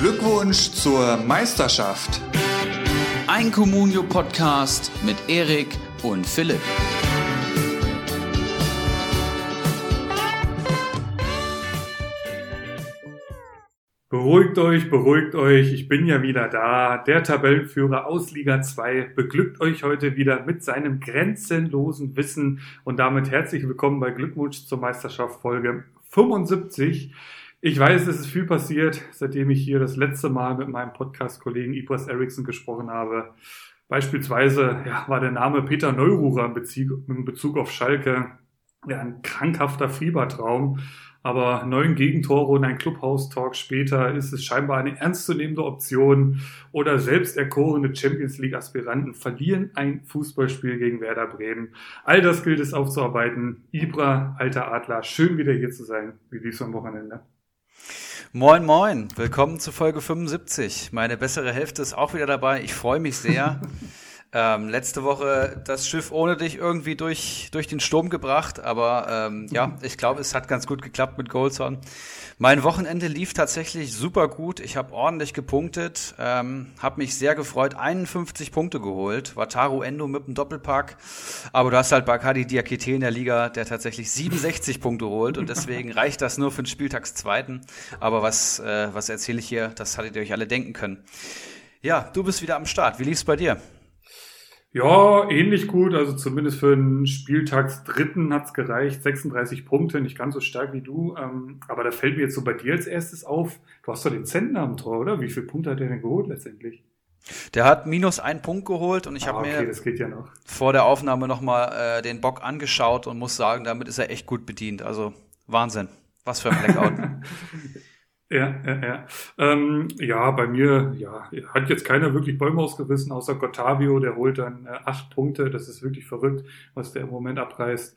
Glückwunsch zur Meisterschaft. Ein Communio-Podcast mit Erik und Philipp. Beruhigt euch, beruhigt euch, ich bin ja wieder da. Der Tabellenführer aus Liga 2 beglückt euch heute wieder mit seinem grenzenlosen Wissen und damit herzlich willkommen bei Glückwunsch zur Meisterschaft Folge 75. Ich weiß, es ist viel passiert, seitdem ich hier das letzte Mal mit meinem Podcast-Kollegen Ibras Eriksson gesprochen habe. Beispielsweise ja, war der Name Peter Neururer in Bezug, in Bezug auf Schalke ja, ein krankhafter Fiebertraum. Aber neun Gegentore und ein Clubhouse-Talk später ist es scheinbar eine ernstzunehmende Option oder selbst erkorene Champions League-Aspiranten verlieren ein Fußballspiel gegen Werder Bremen. All das gilt es aufzuarbeiten. Ibra, alter Adler, schön wieder hier zu sein. Wie lief's am Wochenende? Moin, moin. Willkommen zu Folge 75. Meine bessere Hälfte ist auch wieder dabei. Ich freue mich sehr. ähm, letzte Woche das Schiff ohne dich irgendwie durch, durch den Sturm gebracht, aber ähm, ja, ich glaube, es hat ganz gut geklappt mit Goldson. Mein Wochenende lief tatsächlich super gut. Ich habe ordentlich gepunktet, ähm, habe mich sehr gefreut, 51 Punkte geholt. Wataru Endo mit dem Doppelpack. Aber du hast halt Bakadi Diakite in der Liga, der tatsächlich 67 Punkte holt und deswegen reicht das nur für den Spieltagszweiten. Aber was, äh, was erzähle ich hier? Das hattet ihr euch alle denken können. Ja, du bist wieder am Start. Wie lief's bei dir? Ja, ähnlich gut. Also zumindest für den Spieltagsdritten hat's gereicht. 36 Punkte, nicht ganz so stark wie du. Ähm, aber da fällt mir jetzt so bei dir als erstes auf, du hast doch den Zentner am Tor, oder? Wie viele Punkte hat der denn geholt letztendlich? Der hat minus einen Punkt geholt und ich ah, habe okay, mir ja vor der Aufnahme nochmal äh, den Bock angeschaut und muss sagen, damit ist er echt gut bedient. Also Wahnsinn. Was für ein Blackout. Ja, ja, ja. Ähm, ja, bei mir, ja, hat jetzt keiner wirklich Bäume ausgerissen, außer Gottavio, der holt dann äh, acht Punkte. Das ist wirklich verrückt, was der im Moment abreißt.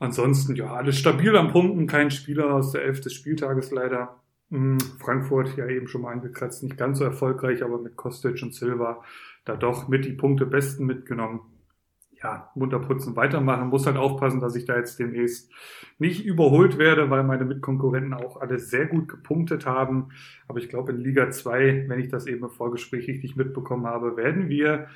Ansonsten, ja, alles stabil am Punkten, kein Spieler aus der Elf des Spieltages leider. Hm, Frankfurt, ja eben schon mal angekratzt, nicht ganz so erfolgreich, aber mit Kostic und Silva da doch mit die Punkte besten mitgenommen ja, munter putzen, weitermachen. Muss halt aufpassen, dass ich da jetzt demnächst nicht überholt werde, weil meine Mitkonkurrenten auch alle sehr gut gepunktet haben. Aber ich glaube, in Liga 2, wenn ich das eben im Vorgespräch richtig mitbekommen habe, werden wir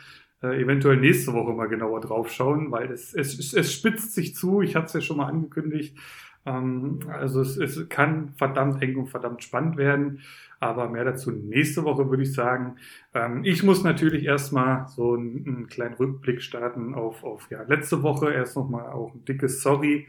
äh, eventuell nächste Woche mal genauer drauf schauen, weil es, es, es spitzt sich zu. Ich hatte es ja schon mal angekündigt. Ähm, also es, es kann verdammt eng und verdammt spannend werden. Aber mehr dazu nächste Woche würde ich sagen. Ähm, ich muss natürlich erstmal so einen, einen, kleinen Rückblick starten auf, auf ja, letzte Woche. Erst nochmal auch ein dickes Sorry,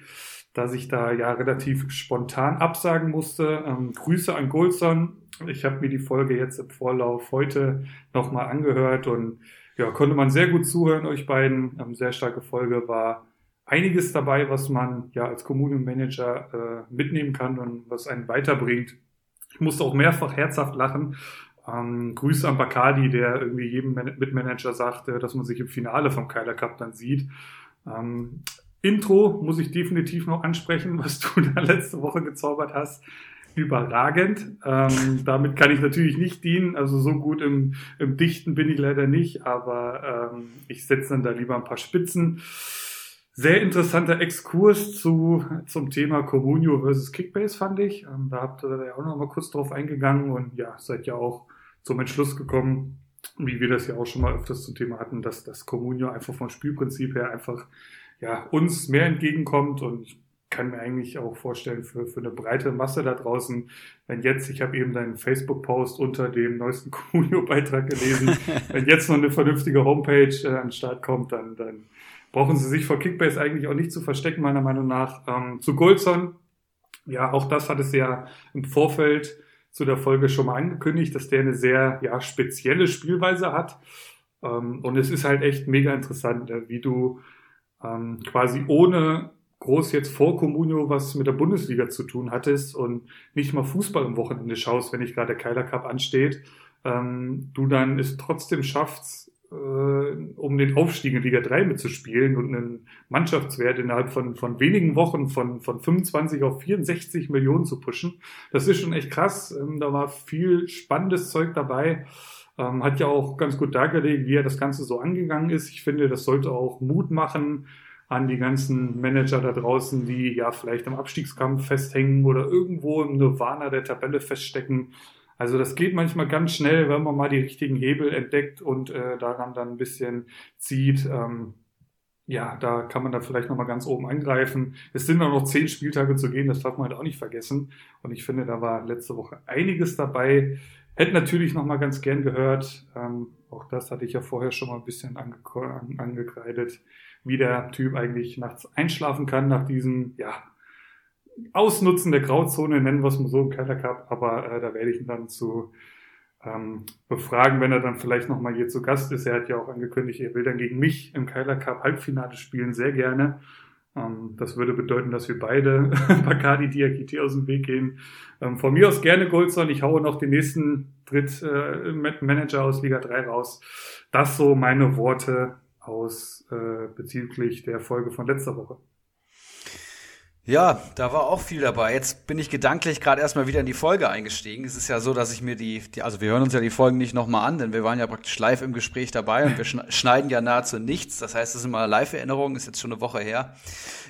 dass ich da ja relativ spontan absagen musste. Ähm, Grüße an Goldson. Ich habe mir die Folge jetzt im Vorlauf heute nochmal angehört und ja, konnte man sehr gut zuhören, euch beiden. Ähm, sehr starke Folge war einiges dabei, was man ja als Kommunenmanager äh, mitnehmen kann und was einen weiterbringt. Ich musste auch mehrfach herzhaft lachen. Ähm, Grüße an Bacardi, der irgendwie jedem Mitmanager sagt, äh, dass man sich im Finale vom Kyler Cup dann sieht. Ähm, Intro muss ich definitiv noch ansprechen, was du da letzte Woche gezaubert hast. Überragend. Ähm, damit kann ich natürlich nicht dienen. Also so gut im, im Dichten bin ich leider nicht, aber ähm, ich setze dann da lieber ein paar Spitzen. Sehr interessanter Exkurs zu, zum Thema Comunio versus Kickbase fand ich. Ähm, da habt ihr ja auch noch mal kurz drauf eingegangen und ja, seid ja auch zum Entschluss gekommen, wie wir das ja auch schon mal öfters zum Thema hatten, dass das Comunio einfach vom Spielprinzip her einfach ja, uns mehr entgegenkommt und ich kann mir eigentlich auch vorstellen für, für eine breite Masse da draußen, wenn jetzt, ich habe eben deinen Facebook-Post unter dem neuesten Comunio-Beitrag gelesen, wenn jetzt noch eine vernünftige Homepage äh, an den Start kommt, dann, dann brauchen sie sich vor Kickbase eigentlich auch nicht zu verstecken, meiner Meinung nach. Ähm, zu Goldson, ja, auch das hat es ja im Vorfeld zu der Folge schon mal angekündigt, dass der eine sehr ja, spezielle Spielweise hat. Ähm, und es ist halt echt mega interessant, wie du ähm, quasi ohne groß jetzt vor Comunio was mit der Bundesliga zu tun hattest und nicht mal Fußball am Wochenende schaust, wenn nicht gerade der Keiler Cup ansteht, ähm, du dann es trotzdem schaffst, äh, um den Aufstieg in Liga 3 mitzuspielen und einen Mannschaftswert innerhalb von, von wenigen Wochen von, von 25 auf 64 Millionen zu pushen. Das ist schon echt krass. Ähm, da war viel spannendes Zeug dabei. Ähm, hat ja auch ganz gut dargelegt, wie er das Ganze so angegangen ist. Ich finde, das sollte auch Mut machen an die ganzen Manager da draußen, die ja vielleicht im Abstiegskampf festhängen oder irgendwo im Nirvana der Tabelle feststecken. Also das geht manchmal ganz schnell, wenn man mal die richtigen Hebel entdeckt und äh, daran dann ein bisschen zieht. Ähm, ja, da kann man da vielleicht nochmal ganz oben angreifen. Es sind noch zehn Spieltage zu gehen, das darf man halt auch nicht vergessen. Und ich finde, da war letzte Woche einiges dabei. Hätte natürlich nochmal ganz gern gehört, ähm, auch das hatte ich ja vorher schon mal ein bisschen ange angekreidet, wie der Typ eigentlich nachts einschlafen kann nach diesem, ja, Ausnutzen der Grauzone, nennen wir es mal so im Keller Cup, aber äh, da werde ich ihn dann zu ähm, befragen, wenn er dann vielleicht nochmal hier zu Gast ist. Er hat ja auch angekündigt, er will dann gegen mich im Keiler Cup Halbfinale spielen, sehr gerne. Ähm, das würde bedeuten, dass wir beide Bacardi Diakite aus dem Weg gehen. Ähm, von mir aus gerne Goldson. Ich haue noch den nächsten Drittmanager äh, aus Liga 3 raus. Das so meine Worte aus äh, bezüglich der Folge von letzter Woche. Ja, da war auch viel dabei. Jetzt bin ich gedanklich gerade erstmal wieder in die Folge eingestiegen. Es ist ja so, dass ich mir die, die also wir hören uns ja die Folgen nicht nochmal an, denn wir waren ja praktisch live im Gespräch dabei und wir schneiden ja nahezu nichts. Das heißt, es ist immer Live-Erinnerung, ist jetzt schon eine Woche her.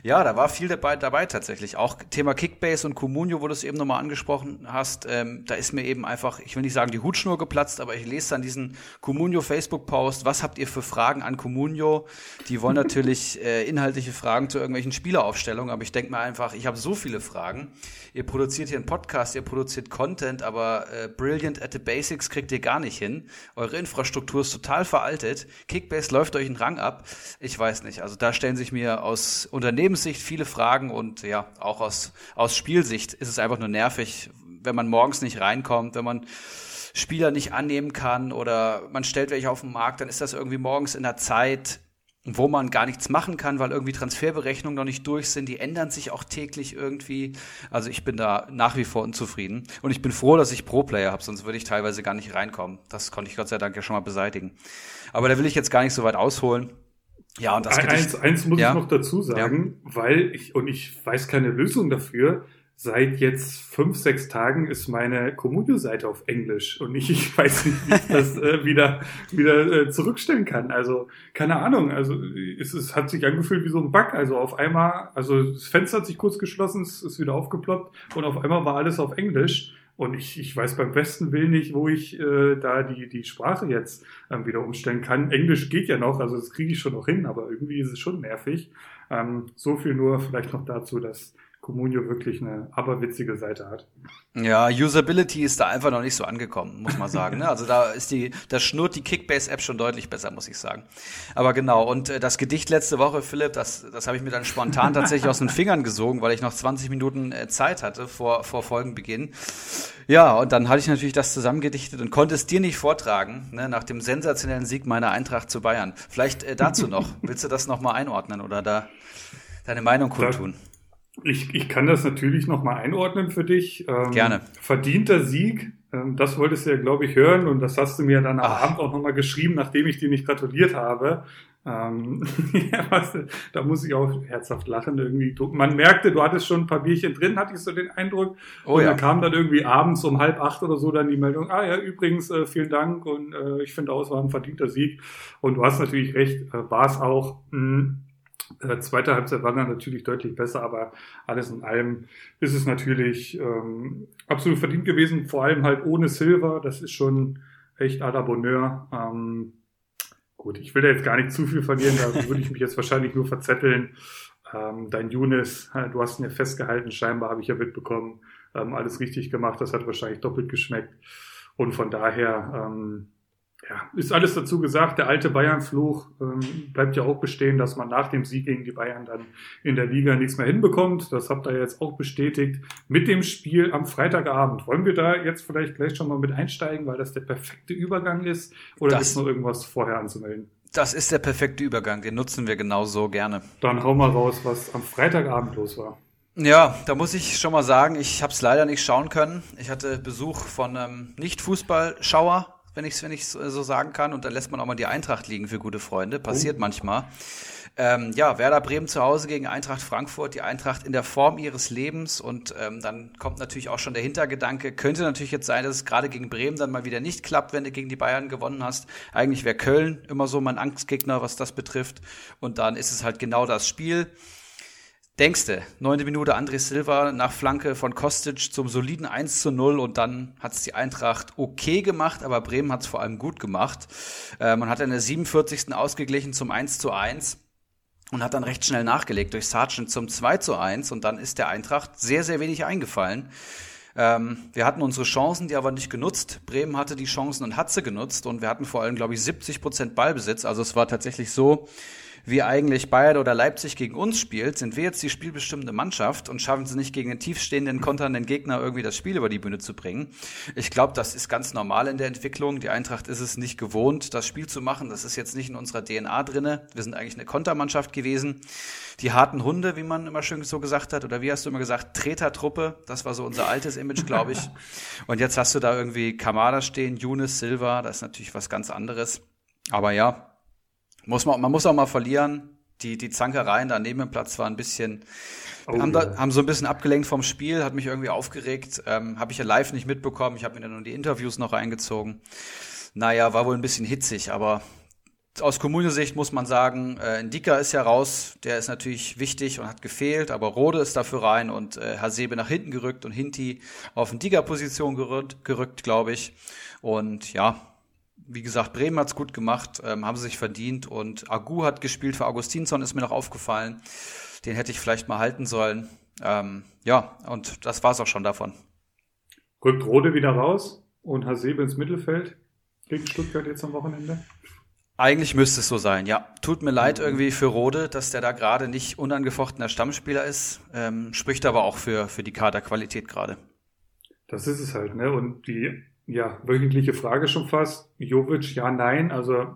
Ja, da war viel dabei, dabei tatsächlich. Auch Thema Kickbase und Comunio, wo du es eben nochmal angesprochen hast, ähm, da ist mir eben einfach, ich will nicht sagen die Hutschnur geplatzt, aber ich lese dann diesen Comunio Facebook-Post. Was habt ihr für Fragen an Comunio? Die wollen natürlich äh, inhaltliche Fragen zu irgendwelchen Spieleraufstellungen, aber ich denke mal einfach, ich habe so viele Fragen. Ihr produziert hier einen Podcast, ihr produziert Content, aber äh, Brilliant at the Basics kriegt ihr gar nicht hin. Eure Infrastruktur ist total veraltet. Kickbase läuft euch einen Rang ab. Ich weiß nicht. Also da stellen sich mir aus Unternehmenssicht viele Fragen und ja, auch aus, aus Spielsicht ist es einfach nur nervig, wenn man morgens nicht reinkommt, wenn man Spieler nicht annehmen kann oder man stellt welche auf den Markt, dann ist das irgendwie morgens in der Zeit wo man gar nichts machen kann, weil irgendwie Transferberechnungen noch nicht durch sind. Die ändern sich auch täglich irgendwie. Also ich bin da nach wie vor unzufrieden. Und ich bin froh, dass ich Pro-Player habe, sonst würde ich teilweise gar nicht reinkommen. Das konnte ich Gott sei Dank ja schon mal beseitigen. Aber da will ich jetzt gar nicht so weit ausholen. Ja, und das Eins, eins muss ja. ich noch dazu sagen, ja. weil ich, und ich weiß keine Lösung dafür, seit jetzt fünf, sechs Tagen ist meine Communio-Seite auf Englisch und ich, ich weiß nicht, wie ich das äh, wieder, wieder äh, zurückstellen kann. Also, keine Ahnung. Also, es, es hat sich angefühlt wie so ein Bug. Also, auf einmal, also, das Fenster hat sich kurz geschlossen, es ist wieder aufgeploppt und auf einmal war alles auf Englisch. Und ich, ich weiß beim besten Willen nicht, wo ich äh, da die, die Sprache jetzt ähm, wieder umstellen kann. Englisch geht ja noch, also das kriege ich schon noch hin, aber irgendwie ist es schon nervig. Ähm, so viel nur vielleicht noch dazu, dass Comunio wirklich eine aberwitzige Seite hat. Ja, Usability ist da einfach noch nicht so angekommen, muss man sagen. Ne? Also da ist die, da schnurrt die Kickbase-App schon deutlich besser, muss ich sagen. Aber genau, und äh, das Gedicht letzte Woche, Philipp, das, das habe ich mir dann spontan tatsächlich aus den Fingern gesogen, weil ich noch 20 Minuten äh, Zeit hatte vor, vor Folgenbeginn. Ja, und dann hatte ich natürlich das zusammengedichtet und konnte es dir nicht vortragen, ne, nach dem sensationellen Sieg meiner Eintracht zu Bayern. Vielleicht äh, dazu noch. Willst du das nochmal einordnen oder da deine Meinung kundtun? Da ich, ich kann das natürlich nochmal einordnen für dich. Ähm, Gerne. Verdienter Sieg, ähm, das wolltest du ja, glaube ich, hören und das hast du mir dann am Ach. Abend auch nochmal geschrieben, nachdem ich dir nicht gratuliert habe. Ähm, ja, was, da muss ich auch herzhaft lachen irgendwie. Du, man merkte, du hattest schon ein paar Bierchen drin, hatte ich so den Eindruck. Oh, und ja. da kam dann irgendwie abends um halb acht oder so dann die Meldung, ah ja, übrigens, äh, vielen Dank und äh, ich finde auch, es war ein verdienter Sieg. Und du hast natürlich recht, äh, war es auch. Mh, hm, äh, zweite Halbzeit war dann natürlich deutlich besser, aber alles in allem ist es natürlich ähm, absolut verdient gewesen, vor allem halt ohne Silver. Das ist schon echt à la Bonheur. Ähm, gut, ich will da jetzt gar nicht zu viel verlieren, da würde ich mich jetzt wahrscheinlich nur verzetteln. Ähm, dein Younes, du hast ihn ja festgehalten, scheinbar habe ich ja mitbekommen, ähm, alles richtig gemacht, das hat wahrscheinlich doppelt geschmeckt. Und von daher, ähm, ja, ist alles dazu gesagt. Der alte Bayern-Fluch ähm, bleibt ja auch bestehen, dass man nach dem Sieg gegen die Bayern dann in der Liga nichts mehr hinbekommt. Das habt ihr jetzt auch bestätigt mit dem Spiel am Freitagabend. Wollen wir da jetzt vielleicht gleich schon mal mit einsteigen, weil das der perfekte Übergang ist? Oder ist noch irgendwas vorher anzumelden? Das ist der perfekte Übergang. Den nutzen wir genauso gerne. Dann hau mal raus, was am Freitagabend los war. Ja, da muss ich schon mal sagen, ich habe es leider nicht schauen können. Ich hatte Besuch von einem Nicht-Fußballschauer wenn ich es wenn ich's so sagen kann. Und dann lässt man auch mal die Eintracht liegen für gute Freunde. Passiert oh. manchmal. Ähm, ja, Werder Bremen zu Hause gegen Eintracht Frankfurt, die Eintracht in der Form ihres Lebens und ähm, dann kommt natürlich auch schon der Hintergedanke, könnte natürlich jetzt sein, dass es gerade gegen Bremen dann mal wieder nicht klappt, wenn du gegen die Bayern gewonnen hast. Eigentlich wäre Köln immer so mein Angstgegner, was das betrifft und dann ist es halt genau das Spiel Denkste, neunte Minute André Silva nach Flanke von Kostic zum soliden 1 zu 0 und dann hat es die Eintracht okay gemacht, aber Bremen hat es vor allem gut gemacht. Äh, man hat in der 47. ausgeglichen zum 1 zu 1 und hat dann recht schnell nachgelegt durch Sargent zum 2 zu 1 und dann ist der Eintracht sehr, sehr wenig eingefallen. Ähm, wir hatten unsere Chancen, die aber nicht genutzt. Bremen hatte die Chancen und hat sie genutzt und wir hatten vor allem, glaube ich, 70 Prozent Ballbesitz. Also es war tatsächlich so, wie eigentlich Bayern oder Leipzig gegen uns spielt, sind wir jetzt die spielbestimmende Mannschaft und schaffen es nicht gegen den tiefstehenden, konternden Gegner irgendwie das Spiel über die Bühne zu bringen. Ich glaube, das ist ganz normal in der Entwicklung. Die Eintracht ist es nicht gewohnt, das Spiel zu machen. Das ist jetzt nicht in unserer DNA drinne. Wir sind eigentlich eine Kontermannschaft gewesen. Die harten Hunde, wie man immer schön so gesagt hat, oder wie hast du immer gesagt, Tretertruppe. Das war so unser altes Image, glaube ich. Und jetzt hast du da irgendwie Kamada stehen, Younes, Silva. Das ist natürlich was ganz anderes. Aber ja, muss man, man muss auch mal verlieren. Die, die Zankereien da neben dem Platz waren ein bisschen, oh, haben, da, haben so ein bisschen abgelenkt vom Spiel, hat mich irgendwie aufgeregt. Ähm, Habe ich ja live nicht mitbekommen. Ich habe mir dann nur die Interviews noch reingezogen. Naja, war wohl ein bisschen hitzig, aber aus Kommune-Sicht muss man sagen, äh, Ndika ist ja raus, der ist natürlich wichtig und hat gefehlt, aber Rode ist dafür rein und äh, Hasebe nach hinten gerückt und Hinti auf Ndika-Position gerückt, gerückt glaube ich. Und ja, wie gesagt, Bremen hat's gut gemacht, ähm, haben sie sich verdient und Agu hat gespielt für Augustinsson, ist mir noch aufgefallen. Den hätte ich vielleicht mal halten sollen. Ähm, ja, und das war's auch schon davon. Rückt Rode wieder raus und Hasebe ins Mittelfeld gegen Stuttgart jetzt am Wochenende? Eigentlich müsste es so sein, ja. Tut mir leid irgendwie für Rode, dass der da gerade nicht unangefochtener Stammspieler ist. Ähm, spricht aber auch für, für die Kaderqualität gerade. Das ist es halt, ne? Und die ja, wöchentliche Frage schon fast. Jovic, ja, nein. Also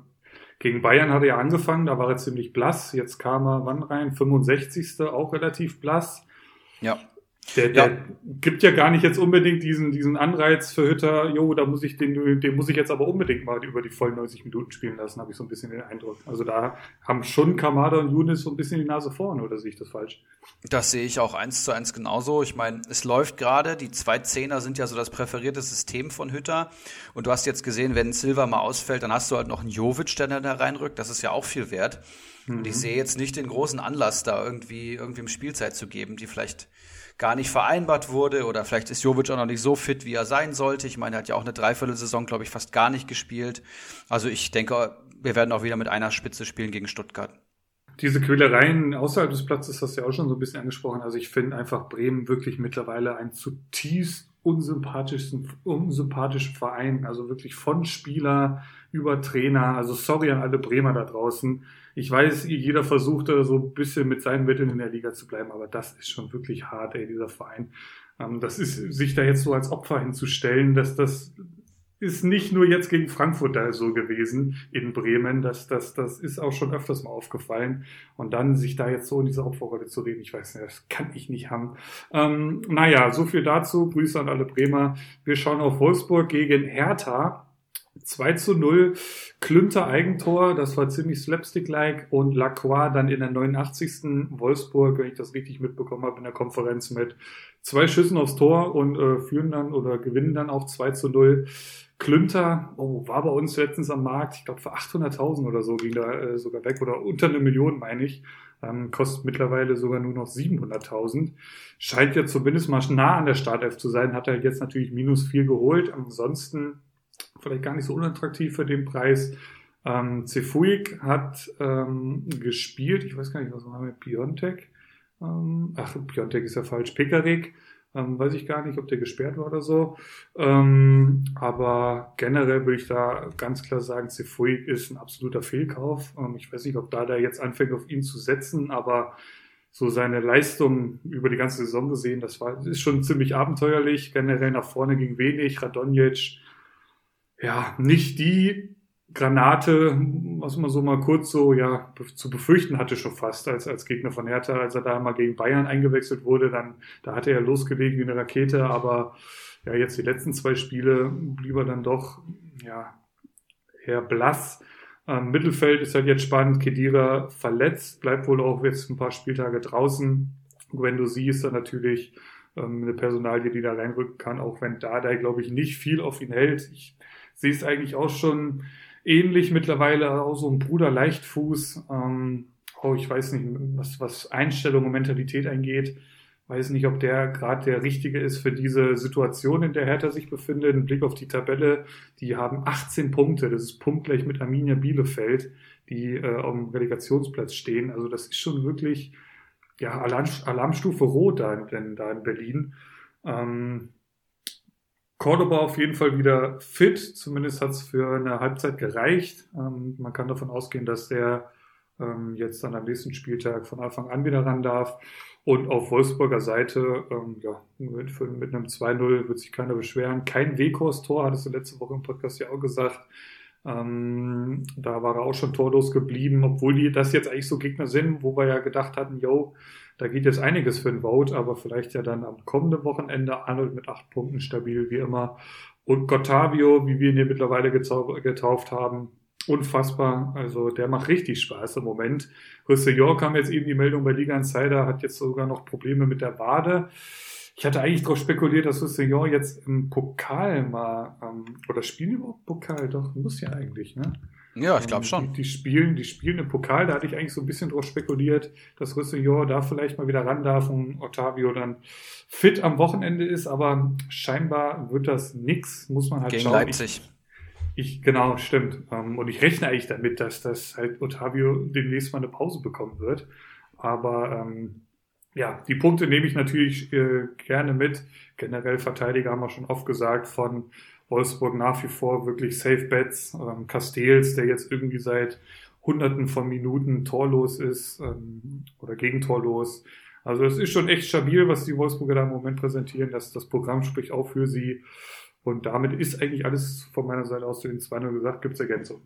gegen Bayern hat er ja angefangen, da war er ziemlich blass. Jetzt kam er wann rein? 65. auch relativ blass. Ja. Der, der ja. gibt ja gar nicht jetzt unbedingt diesen, diesen Anreiz für Hütter, jo, da muss ich den, den muss ich jetzt aber unbedingt mal über die vollen 90 Minuten spielen lassen, habe ich so ein bisschen den Eindruck. Also da haben schon Kamada und Younes so ein bisschen die Nase vorne, oder sehe ich das falsch? Das sehe ich auch eins zu eins genauso. Ich meine, es läuft gerade, die zwei Zehner sind ja so das präferierte System von Hütter. Und du hast jetzt gesehen, wenn Silva mal ausfällt, dann hast du halt noch einen Jovic, der da reinrückt. Das ist ja auch viel wert. Mhm. Und ich mhm. sehe jetzt nicht den großen Anlass, da irgendwie, irgendwie im Spielzeit zu geben, die vielleicht gar nicht vereinbart wurde oder vielleicht ist Jovic auch noch nicht so fit, wie er sein sollte. Ich meine, er hat ja auch eine Dreiviertelsaison, glaube ich, fast gar nicht gespielt. Also ich denke, wir werden auch wieder mit einer Spitze spielen gegen Stuttgart. Diese Quälereien außerhalb des Platzes hast du ja auch schon so ein bisschen angesprochen. Also ich finde einfach Bremen wirklich mittlerweile ein zutiefst unsympathischen, unsympathischen Verein. Also wirklich von Spieler über Trainer. Also sorry an alle Bremer da draußen ich weiß, jeder versucht so ein bisschen mit seinen Mitteln in der Liga zu bleiben, aber das ist schon wirklich hart, ey, dieser Verein. Ähm, das ist, sich da jetzt so als Opfer hinzustellen, dass das ist nicht nur jetzt gegen Frankfurt da so gewesen in Bremen, das, das, das ist auch schon öfters mal aufgefallen. Und dann sich da jetzt so in dieser Opferrolle zu reden, ich weiß nicht, das kann ich nicht haben. Ähm, naja, so viel dazu. Grüße an alle Bremer. Wir schauen auf Wolfsburg gegen Hertha. 2 zu 0, Klünter Eigentor, das war ziemlich slapstick-like und Lacroix dann in der 89. Wolfsburg, wenn ich das richtig mitbekommen habe, in der Konferenz mit zwei Schüssen aufs Tor und äh, führen dann oder gewinnen dann auch 2 zu 0. Klünter, oh, war bei uns letztens am Markt, ich glaube für 800.000 oder so ging da äh, sogar weg oder unter eine Million, meine ich. Ähm, kostet mittlerweile sogar nur noch 700.000. Scheint ja zumindest mal nah an der Startelf zu sein, hat er jetzt natürlich minus 4 geholt. Ansonsten vielleicht gar nicht so unattraktiv für den Preis. Ähm, Cefuig hat ähm, gespielt, ich weiß gar nicht, was war mit Piontek. Ähm, ach, Piontek ist ja falsch, Pekarik. Ähm, weiß ich gar nicht, ob der gesperrt war oder so. Ähm, aber generell würde ich da ganz klar sagen, Cefuig ist ein absoluter Fehlkauf. Ähm, ich weiß nicht, ob da der jetzt anfängt, auf ihn zu setzen, aber so seine Leistung über die ganze Saison gesehen, das war, ist schon ziemlich abenteuerlich. Generell nach vorne ging wenig. Radonjic ja, nicht die Granate, was man so mal kurz so ja zu befürchten hatte schon fast als als Gegner von Hertha, als er da mal gegen Bayern eingewechselt wurde, dann da hatte er losgelegt wie eine Rakete, aber ja jetzt die letzten zwei Spiele blieb er dann doch ja eher blass. Ähm, Mittelfeld ist halt jetzt spannend. Kedira verletzt, bleibt wohl auch jetzt ein paar Spieltage draußen. Wenn du siehst, dann natürlich ähm, eine Personalie, die da reinrücken kann, auch wenn da da glaube ich nicht viel auf ihn hält. Ich sie ist eigentlich auch schon ähnlich mittlerweile, auch so ein Bruder Leichtfuß. Ähm, oh, ich weiß nicht, was, was Einstellung und Mentalität angeht, weiß nicht, ob der gerade der richtige ist für diese Situation, in der Hertha sich befindet. Ein Blick auf die Tabelle, die haben 18 Punkte, das ist punktgleich mit Arminia Bielefeld, die äh, auf Relegationsplatz stehen. Also das ist schon wirklich ja, Alarm, Alarmstufe Rot da in, da in Berlin. Ähm, Cordoba auf jeden Fall wieder fit, zumindest hat es für eine Halbzeit gereicht. Ähm, man kann davon ausgehen, dass der ähm, jetzt dann am nächsten Spieltag von Anfang an wieder ran darf. Und auf Wolfsburger Seite, ähm, ja, mit, mit einem 2-0 wird sich keiner beschweren. Kein Weghorst-Tor, hattest du letzte Woche im Podcast ja auch gesagt. Ähm, da war er auch schon torlos geblieben, obwohl die das jetzt eigentlich so Gegner sind, wo wir ja gedacht hatten, yo, da geht jetzt einiges für ein Vote, aber vielleicht ja dann am kommenden Wochenende Arnold mit acht Punkten stabil wie immer. Und Gottavio, wie wir ihn hier mittlerweile getauft haben, unfassbar. Also der macht richtig Spaß im Moment. Roussillon kam jetzt eben die Meldung bei Liga Insider, hat jetzt sogar noch Probleme mit der Wade. Ich hatte eigentlich darauf spekuliert, dass Roussillon jetzt im Pokal mal, ähm, oder spielen überhaupt Pokal? Doch, muss ja eigentlich, ne? Ja, ich glaube ähm, schon. Die, die, spielen, die spielen im Pokal, da hatte ich eigentlich so ein bisschen drauf spekuliert, dass Roussillon da vielleicht mal wieder ran darf und Ottavio dann fit am Wochenende ist, aber scheinbar wird das nix, muss man halt Gegen schauen. Leipzig. Ich, ich, genau, stimmt. Ähm, und ich rechne eigentlich damit, dass das halt Ottavio demnächst mal eine Pause bekommen wird. Aber ähm, ja, die Punkte nehme ich natürlich äh, gerne mit. Generell Verteidiger haben wir schon oft gesagt, von Wolfsburg nach wie vor wirklich Safe Bets. Ähm, Castells, der jetzt irgendwie seit Hunderten von Minuten torlos ist ähm, oder gegentorlos. Also es ist schon echt stabil, was die Wolfsburger da im Moment präsentieren. Das, das Programm spricht auch für sie. Und damit ist eigentlich alles von meiner Seite aus zu den 2-0 gesagt. Gibt es Ergänzung?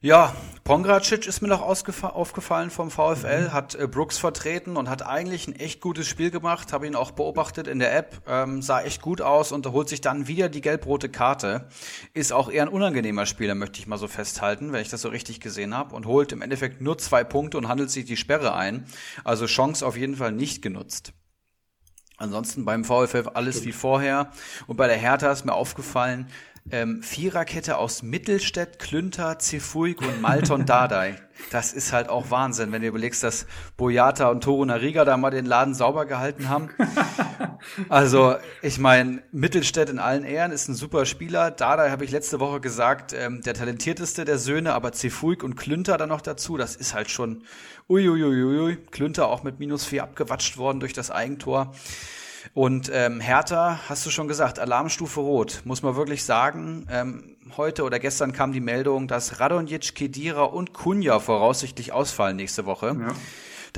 Ja, Pongracic ist mir noch aufgefallen vom VfL, mhm. hat äh, Brooks vertreten und hat eigentlich ein echt gutes Spiel gemacht, habe ihn auch beobachtet in der App, ähm, sah echt gut aus und holt sich dann wieder die gelb-rote Karte. Ist auch eher ein unangenehmer Spieler, möchte ich mal so festhalten, wenn ich das so richtig gesehen habe und holt im Endeffekt nur zwei Punkte und handelt sich die Sperre ein. Also Chance auf jeden Fall nicht genutzt. Ansonsten beim VfL alles wie vorher. Und bei der Hertha ist mir aufgefallen, ähm, Viererkette aus Mittelstädt, Klünter, Cefuig und Malton Dardai. Das ist halt auch Wahnsinn, wenn du überlegst, dass Boyata und Toru Nariga da mal den Laden sauber gehalten haben. also, ich meine, Mittelstädt in allen Ehren ist ein super Spieler. Dardai habe ich letzte Woche gesagt, ähm, der talentierteste der Söhne, aber Cefuig und Klünter dann noch dazu, das ist halt schon uiuiuiui. Klünter auch mit minus vier abgewatscht worden durch das Eigentor. Und ähm, Hertha, hast du schon gesagt, Alarmstufe Rot, muss man wirklich sagen. Ähm, heute oder gestern kam die Meldung, dass Radonjic, Kedira und Kunja voraussichtlich ausfallen nächste Woche. Ja.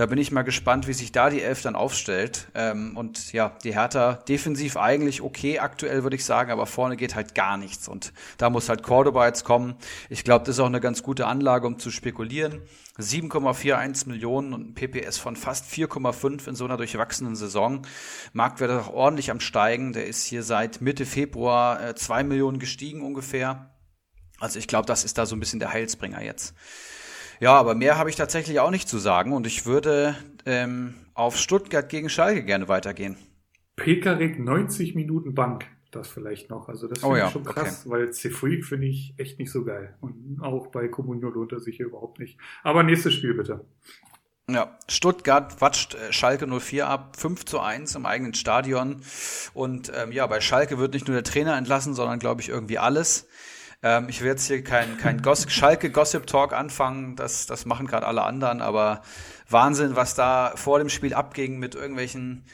Da bin ich mal gespannt, wie sich da die Elf dann aufstellt. Ähm, und ja, die Hertha defensiv eigentlich okay aktuell, würde ich sagen, aber vorne geht halt gar nichts. Und da muss halt Cordoba jetzt kommen. Ich glaube, das ist auch eine ganz gute Anlage, um zu spekulieren. 7,41 Millionen und ein PPS von fast 4,5 in so einer durchwachsenen Saison. Marktwert auch ordentlich am Steigen. Der ist hier seit Mitte Februar äh, 2 Millionen gestiegen ungefähr. Also ich glaube, das ist da so ein bisschen der Heilsbringer jetzt. Ja, aber mehr habe ich tatsächlich auch nicht zu sagen und ich würde ähm, auf Stuttgart gegen Schalke gerne weitergehen. Pekarik 90 Minuten Bank, das vielleicht noch. Also das oh finde oh ja, ich schon krass, okay. weil Cefuig finde ich echt nicht so geil. Und auch bei Comunio lohnt er sich hier überhaupt nicht. Aber nächstes Spiel bitte. Ja, Stuttgart watscht äh, Schalke 04 ab, 5 zu 1 im eigenen Stadion. Und ähm, ja, bei Schalke wird nicht nur der Trainer entlassen, sondern glaube ich irgendwie alles. Ähm, ich will jetzt hier kein, kein Goss Schalke-Gossip-Talk anfangen, das, das machen gerade alle anderen, aber Wahnsinn, was da vor dem Spiel abging mit irgendwelchen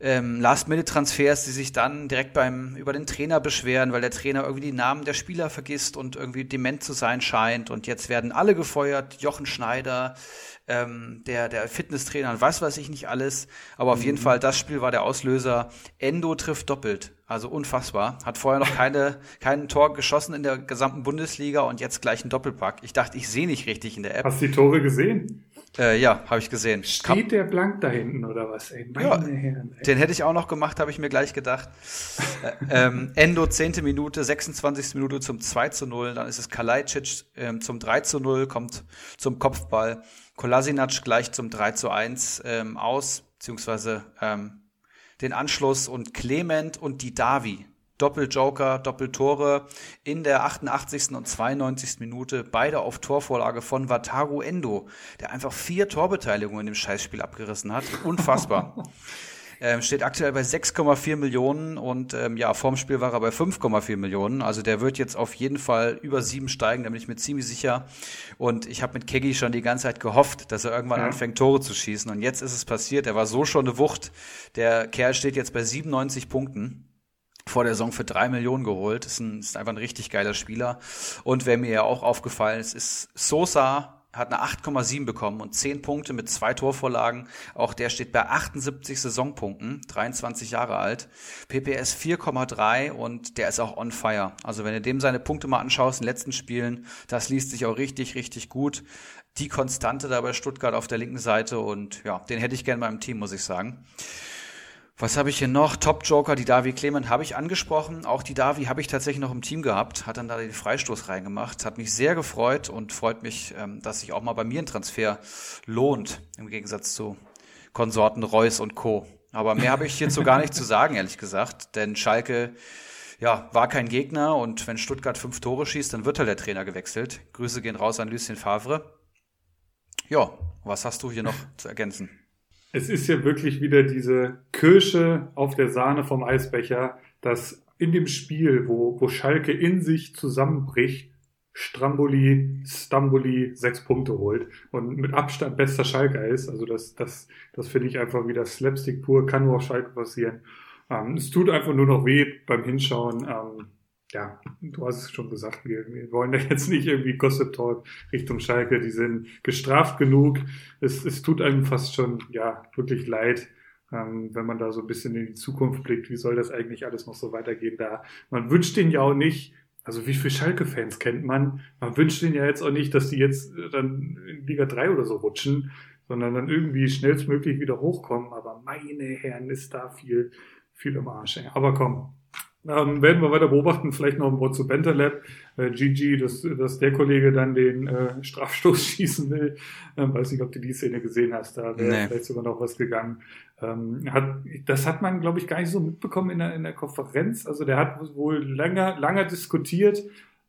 ähm, Last-Minute-Transfers, die sich dann direkt beim über den Trainer beschweren, weil der Trainer irgendwie die Namen der Spieler vergisst und irgendwie dement zu sein scheint. Und jetzt werden alle gefeuert, Jochen Schneider, ähm, der, der Fitnesstrainer und was weiß ich nicht alles. Aber auf mhm. jeden Fall, das Spiel war der Auslöser. Endo trifft doppelt. Also unfassbar. Hat vorher noch keine, kein Tor geschossen in der gesamten Bundesliga und jetzt gleich ein Doppelpack. Ich dachte, ich sehe nicht richtig in der App. Hast du die Tore gesehen? Äh, ja, habe ich gesehen. Steht Kam der blank da hinten oder was? Ey, ja, Herren, den hätte ich auch noch gemacht, habe ich mir gleich gedacht. äh, ähm, Endo, 10. Minute, 26. Minute zum 2 zu 0. Dann ist es Kalajdzic ähm, zum 3 zu 0, kommt zum Kopfball. Kolasinac gleich zum 3 zu 1 ähm, aus, beziehungsweise ähm, den Anschluss und Clement und die Davi. Doppeljoker, Doppeltore in der 88. und 92. Minute, beide auf Torvorlage von Wataru Endo, der einfach vier Torbeteiligungen in dem Scheißspiel abgerissen hat. Unfassbar. Ähm, steht aktuell bei 6,4 Millionen und ähm, ja, vorm Spiel war er bei 5,4 Millionen. Also der wird jetzt auf jeden Fall über sieben steigen, da bin ich mir ziemlich sicher. Und ich habe mit Keggy schon die ganze Zeit gehofft, dass er irgendwann ja. anfängt, Tore zu schießen. Und jetzt ist es passiert. Er war so schon eine Wucht. Der Kerl steht jetzt bei 97 Punkten vor der Saison für drei Millionen geholt. Ist, ein, ist einfach ein richtig geiler Spieler. Und wer mir ja auch aufgefallen ist, ist Sosa, hat eine 8,7 bekommen und 10 Punkte mit zwei Torvorlagen. Auch der steht bei 78 Saisonpunkten, 23 Jahre alt. PPS 4,3 und der ist auch on fire. Also wenn du dem seine Punkte mal anschaust in den letzten Spielen, das liest sich auch richtig, richtig gut. Die Konstante da bei Stuttgart auf der linken Seite und ja, den hätte ich gerne mal im Team, muss ich sagen. Was habe ich hier noch? Top Joker, die Davi Clement habe ich angesprochen. Auch die Davi habe ich tatsächlich noch im Team gehabt, hat dann da den Freistoß reingemacht, hat mich sehr gefreut und freut mich, ähm, dass sich auch mal bei mir ein Transfer lohnt, im Gegensatz zu Konsorten Reus und Co. Aber mehr habe ich hierzu gar nicht zu sagen, ehrlich gesagt, denn Schalke ja, war kein Gegner und wenn Stuttgart fünf Tore schießt, dann wird halt der Trainer gewechselt. Grüße gehen raus an Lucien Favre. Ja, was hast du hier noch zu ergänzen? Es ist ja wirklich wieder diese Kirsche auf der Sahne vom Eisbecher, dass in dem Spiel, wo, wo Schalke in sich zusammenbricht, Stramboli, Stamboli sechs Punkte holt und mit Abstand bester Schalke ist. Also das, das, das finde ich einfach wieder Slapstick pur, kann nur auf Schalke passieren. Ähm, es tut einfach nur noch weh beim Hinschauen. Ähm, ja, du hast es schon gesagt, wir, wir wollen da jetzt nicht irgendwie Gossip Talk Richtung Schalke, die sind gestraft genug. Es, es tut einem fast schon, ja, wirklich leid, ähm, wenn man da so ein bisschen in die Zukunft blickt. Wie soll das eigentlich alles noch so weitergehen da? Man wünscht den ja auch nicht, also wie viele Schalke-Fans kennt man? Man wünscht den ja jetzt auch nicht, dass die jetzt dann in Liga 3 oder so rutschen, sondern dann irgendwie schnellstmöglich wieder hochkommen. Aber meine Herren, ist da viel, viel im Arsch. Aber komm, ähm, werden wir weiter beobachten, vielleicht noch ein Wort zu Bentaleb. Äh, Gigi, dass, dass der Kollege dann den äh, Strafstoß schießen will. Ähm, weiß nicht, ob du die Szene gesehen hast, da wäre nee. vielleicht sogar noch was gegangen. Ähm, hat, das hat man, glaube ich, gar nicht so mitbekommen in der, in der Konferenz. Also der hat wohl länger, lange diskutiert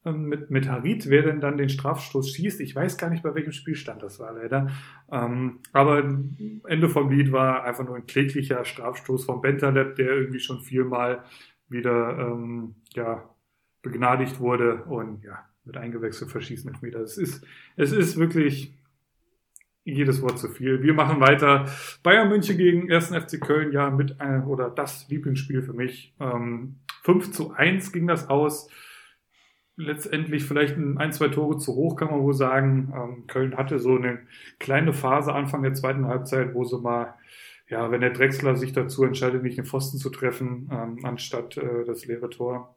ähm, mit, mit Harit, wer denn dann den Strafstoß schießt. Ich weiß gar nicht, bei welchem Spielstand das war, leider. Ähm, aber Ende vom Lied war einfach nur ein kläglicher Strafstoß von Bentaleb, der irgendwie schon viermal wieder ähm, ja, begnadigt wurde und ja, wird eingewechselt, verschießen Elfmeter. Es ist, es ist wirklich jedes Wort zu viel. Wir machen weiter. Bayern München gegen 1. FC Köln, ja, mit ein, oder das Lieblingsspiel für mich. Ähm, 5 zu 1 ging das aus. Letztendlich vielleicht ein, ein, zwei Tore zu hoch, kann man wohl sagen. Ähm, Köln hatte so eine kleine Phase Anfang der zweiten Halbzeit, wo sie mal ja, wenn der Drechsler sich dazu entscheidet, nicht den Pfosten zu treffen, ähm, anstatt äh, das leere Tor,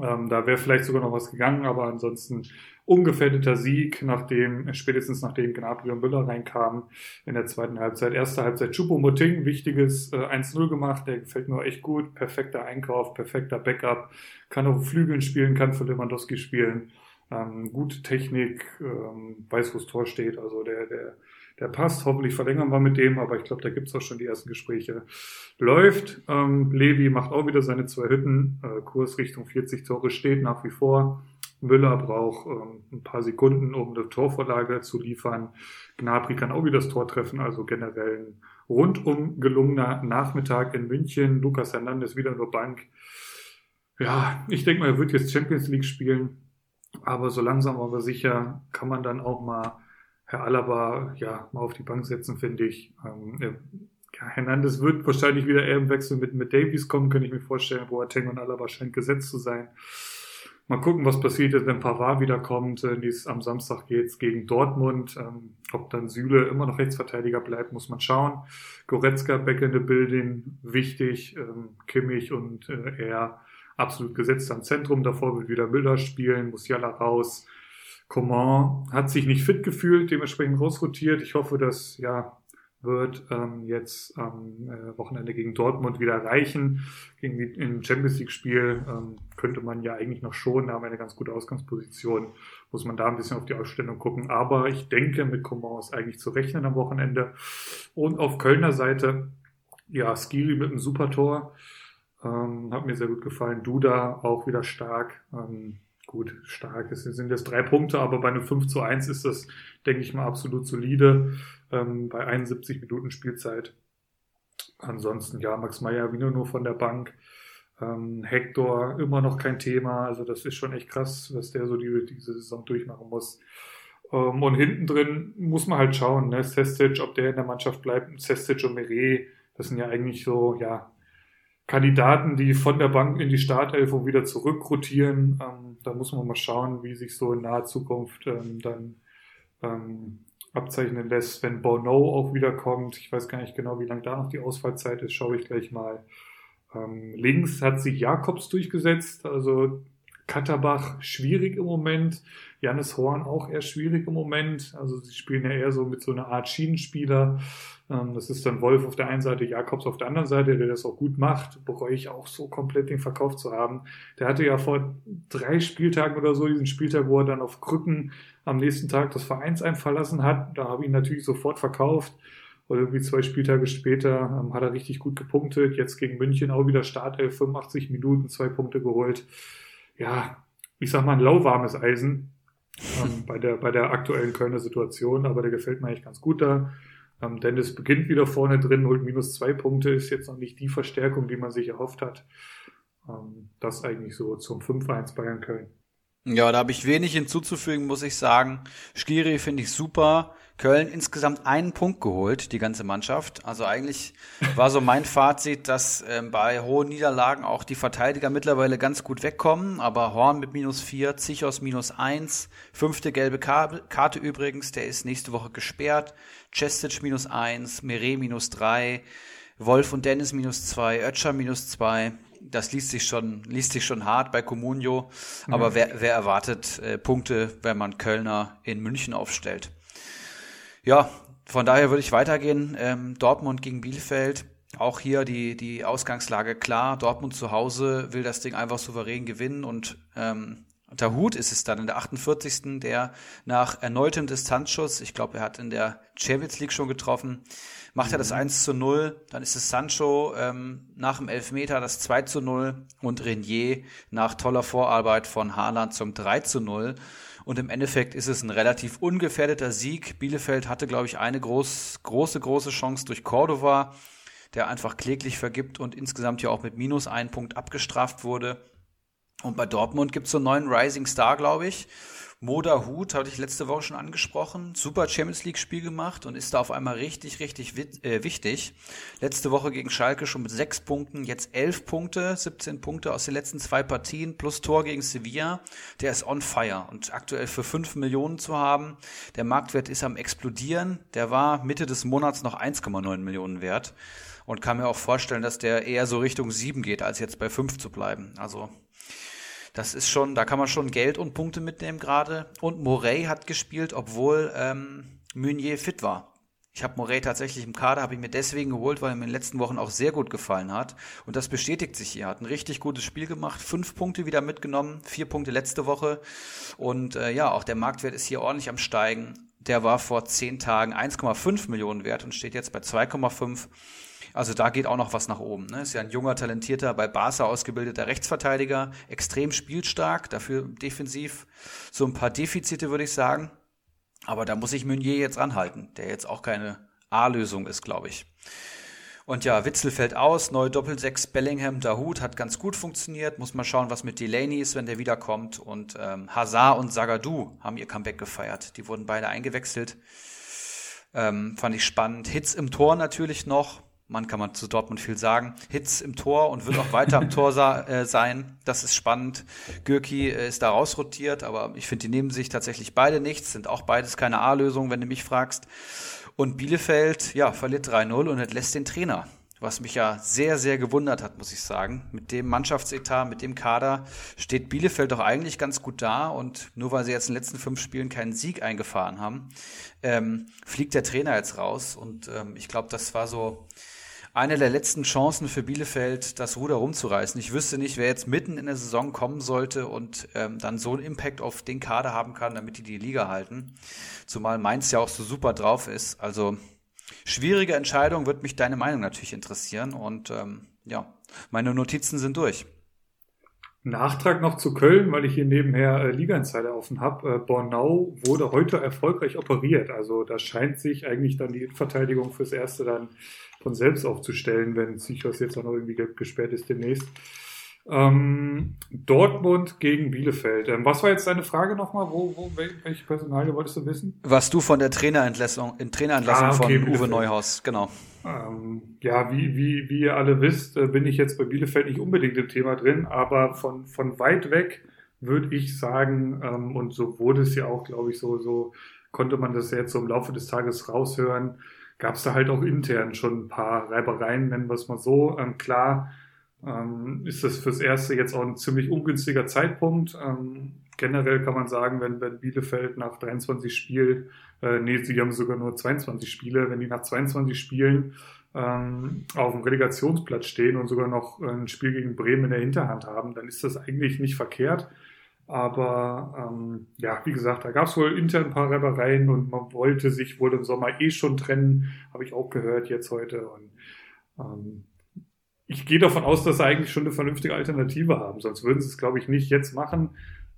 ähm, da wäre vielleicht sogar noch was gegangen, aber ansonsten ungefährdeter Sieg, nachdem, spätestens nachdem Gnabry und Müller reinkamen in der zweiten Halbzeit. Erste Halbzeit Choupo-Moting, wichtiges äh, 1-0 gemacht, der gefällt mir echt gut, perfekter Einkauf, perfekter Backup, kann auf Flügeln spielen, kann für Lewandowski spielen, ähm, gute Technik, ähm, weiß, wo das Tor steht, also der, der der passt. Hoffentlich verlängern wir mit dem, aber ich glaube, da gibt es auch schon die ersten Gespräche. Läuft. Ähm, Levi macht auch wieder seine zwei Hütten. Äh, Kurs Richtung 40 Tore steht nach wie vor. Müller braucht ähm, ein paar Sekunden, um eine Torvorlage zu liefern. Gnabry kann auch wieder das Tor treffen, also generell ein rundum gelungener Nachmittag in München. Lukas Hernandez wieder nur Bank. Ja, ich denke mal, er wird jetzt Champions League spielen. Aber so langsam aber sicher kann man dann auch mal Herr Alaba ja mal auf die Bank setzen, finde ich. Ähm, ja, Hernandez wird wahrscheinlich wieder eher im Wechsel mit, mit Davies kommen, könnte ich mir vorstellen. Boateng und Alaba scheint gesetzt zu sein. Mal gucken, was passiert ist, wenn Pavard wiederkommt. Äh, am Samstag geht's gegen Dortmund. Ähm, ob dann Süle immer noch Rechtsverteidiger bleibt, muss man schauen. Goretzka, back in the building, wichtig. Ähm, Kimmich und äh, er absolut gesetzt am Zentrum. Davor wird wieder Müller spielen, muss Jalla raus. Coman hat sich nicht fit gefühlt, dementsprechend rausrotiert. Ich hoffe, dass ja wird ähm, jetzt am äh, Wochenende gegen Dortmund wieder reichen. Gegen die, im Champions League-Spiel ähm, könnte man ja eigentlich noch schon, da haben wir eine ganz gute Ausgangsposition, muss man da ein bisschen auf die Ausstellung gucken. Aber ich denke, mit Coman ist eigentlich zu rechnen am Wochenende. Und auf Kölner Seite, ja, Skiri mit einem Supertor. Ähm, hat mir sehr gut gefallen. Duda auch wieder stark. Ähm, gut, stark. Es sind jetzt drei Punkte, aber bei einem 5 zu 1 ist das, denke ich mal, absolut solide. Ähm, bei 71 Minuten Spielzeit. Ansonsten, ja, Max Meyer wieder nur von der Bank. Ähm, Hector immer noch kein Thema. Also das ist schon echt krass, was der so die, diese Saison durchmachen muss. Ähm, und hinten drin muss man halt schauen, ne? Sestic, ob der in der Mannschaft bleibt. Sestic und Meret, das sind ja eigentlich so, ja, Kandidaten, die von der Bank in die Startelf und wieder zurückrotieren. Ähm, da muss man mal schauen, wie sich so in naher Zukunft ähm, dann ähm, abzeichnen lässt, wenn Bono auch wieder kommt. Ich weiß gar nicht genau, wie lange da noch die Ausfallzeit ist, schaue ich gleich mal. Ähm, links hat sich Jakobs durchgesetzt, also Katterbach schwierig im Moment, Jannis Horn auch eher schwierig im Moment. Also sie spielen ja eher so mit so einer Art Schienenspieler. Ähm, das ist dann Wolf auf der einen Seite, Jakobs auf der anderen Seite, der das auch gut macht. Bereue ich auch so komplett den Verkauf zu haben. Der hatte ja vor drei Spieltagen oder so diesen Spieltag, wo er dann auf Krücken am nächsten Tag das Vereinsheim verlassen hat. Da habe ich ihn natürlich sofort verkauft. Und irgendwie zwei Spieltage später ähm, hat er richtig gut gepunktet. Jetzt gegen München auch wieder Startelf, 85 Minuten, zwei Punkte geholt. Ja, ich sag mal ein lauwarmes Eisen ähm, bei, der, bei der aktuellen Kölner Situation, aber der gefällt mir eigentlich ganz gut da. Ähm, Dennis beginnt wieder vorne drin, holt minus zwei Punkte, ist jetzt noch nicht die Verstärkung, die man sich erhofft hat. Ähm, das eigentlich so zum 5-1 Bayern Köln. Ja, da habe ich wenig hinzuzufügen, muss ich sagen. Skiri finde ich super. Köln insgesamt einen Punkt geholt, die ganze Mannschaft. Also eigentlich war so mein Fazit, dass ähm, bei hohen Niederlagen auch die Verteidiger mittlerweile ganz gut wegkommen. Aber Horn mit minus vier, Zichos minus eins, fünfte gelbe Karte übrigens, der ist nächste Woche gesperrt. Chestic minus eins, Meret minus drei, Wolf und Dennis minus zwei, Ötscher minus zwei das liest sich schon, liest sich schon hart bei Comunio. Aber mhm. wer, wer erwartet äh, Punkte, wenn man Kölner in München aufstellt? Ja, von daher würde ich weitergehen. Ähm, Dortmund gegen Bielefeld. Auch hier die, die Ausgangslage klar. Dortmund zu Hause will das Ding einfach souverän gewinnen und ähm, der Hut ist es dann in der 48. der nach erneutem Distanzschuss, ich glaube, er hat in der Champions League schon getroffen, macht er das 1 mhm. zu 0, dann ist es Sancho ähm, nach dem Elfmeter das 2 zu 0 und Renier nach toller Vorarbeit von Haaland zum 3 zu 0. Und im Endeffekt ist es ein relativ ungefährdeter Sieg. Bielefeld hatte, glaube ich, eine groß, große, große Chance durch Cordova, der einfach kläglich vergibt und insgesamt ja auch mit minus ein Punkt abgestraft wurde. Und bei Dortmund gibt es so einen neuen Rising Star, glaube ich. Moda Hut hatte ich letzte Woche schon angesprochen. Super Champions League Spiel gemacht und ist da auf einmal richtig, richtig äh, wichtig. Letzte Woche gegen Schalke schon mit sechs Punkten, jetzt elf Punkte, 17 Punkte aus den letzten zwei Partien plus Tor gegen Sevilla. Der ist on fire und aktuell für fünf Millionen zu haben. Der Marktwert ist am explodieren. Der war Mitte des Monats noch 1,9 Millionen wert und kann mir auch vorstellen, dass der eher so Richtung sieben geht, als jetzt bei fünf zu bleiben. Also das ist schon, da kann man schon Geld und Punkte mitnehmen gerade. Und Morey hat gespielt, obwohl ähm, Meunier fit war. Ich habe Morey tatsächlich im Kader, habe ich mir deswegen geholt, weil er mir in den letzten Wochen auch sehr gut gefallen hat. Und das bestätigt sich hier. Hat ein richtig gutes Spiel gemacht, fünf Punkte wieder mitgenommen, vier Punkte letzte Woche. Und äh, ja, auch der Marktwert ist hier ordentlich am Steigen. Der war vor zehn Tagen 1,5 Millionen wert und steht jetzt bei 2,5. Also da geht auch noch was nach oben. Ne? Ist ja ein junger, talentierter, bei Barca ausgebildeter Rechtsverteidiger, extrem spielstark, dafür defensiv so ein paar Defizite, würde ich sagen. Aber da muss ich Meunier jetzt anhalten, der jetzt auch keine A-Lösung ist, glaube ich. Und ja, Witzel fällt aus, neue Doppelsechs, Bellingham, Dahut hat ganz gut funktioniert. Muss mal schauen, was mit Delaney ist, wenn der wiederkommt. Und ähm, Hazard und Zagadou haben ihr Comeback gefeiert. Die wurden beide eingewechselt. Ähm, fand ich spannend. Hits im Tor natürlich noch. Mann, kann man zu Dortmund viel sagen. Hits im Tor und wird auch weiter im Tor äh, sein. Das ist spannend. Gürki äh, ist da rausrotiert, aber ich finde, die nehmen sich tatsächlich beide nichts, sind auch beides keine A-Lösung, wenn du mich fragst. Und Bielefeld, ja, verliert 3-0 und entlässt den Trainer. Was mich ja sehr, sehr gewundert hat, muss ich sagen. Mit dem Mannschaftsetat, mit dem Kader steht Bielefeld doch eigentlich ganz gut da und nur weil sie jetzt in den letzten fünf Spielen keinen Sieg eingefahren haben, ähm, fliegt der Trainer jetzt raus. Und ähm, ich glaube, das war so eine der letzten Chancen für Bielefeld, das Ruder rumzureißen. Ich wüsste nicht, wer jetzt mitten in der Saison kommen sollte und ähm, dann so einen Impact auf den Kader haben kann, damit die die Liga halten. Zumal Mainz ja auch so super drauf ist. Also schwierige Entscheidung, wird mich deine Meinung natürlich interessieren. Und ähm, ja, meine Notizen sind durch. Nachtrag noch zu Köln, weil ich hier nebenher äh, Liga-Insider offen habe. Äh, Bornau wurde heute erfolgreich operiert. Also da scheint sich eigentlich dann die Innenverteidigung fürs Erste dann von selbst aufzustellen, wenn Sichos jetzt auch noch irgendwie gesperrt ist demnächst. Ähm, Dortmund gegen Bielefeld. Ähm, was war jetzt deine Frage nochmal? Wo, wo, welche Personalie wolltest du wissen? Was du von der Trainerentlassung, in Trainerentlassung ah, okay, von Uwe Neuhaus, genau. Ähm, ja, wie, wie, wie ihr alle wisst, äh, bin ich jetzt bei Bielefeld nicht unbedingt im Thema drin, aber von, von weit weg würde ich sagen, ähm, und so wurde es ja auch, glaube ich, so, so konnte man das jetzt so im Laufe des Tages raushören, gab es da halt auch intern schon ein paar Reibereien, nennen wir es mal so. Ähm, klar, ähm, ist das fürs Erste jetzt auch ein ziemlich ungünstiger Zeitpunkt. Ähm, generell kann man sagen, wenn, wenn Bielefeld nach 23 Spielen, äh, nee, sie haben sogar nur 22 Spiele, wenn die nach 22 Spielen ähm, auf dem Relegationsplatz stehen und sogar noch ein Spiel gegen Bremen in der Hinterhand haben, dann ist das eigentlich nicht verkehrt. Aber ähm, ja, wie gesagt, da gab es wohl intern ein paar Reibereien und man wollte sich wohl im Sommer eh schon trennen, habe ich auch gehört jetzt heute. Und ähm, ich gehe davon aus, dass sie eigentlich schon eine vernünftige Alternative haben. Sonst würden sie es, glaube ich, nicht jetzt machen.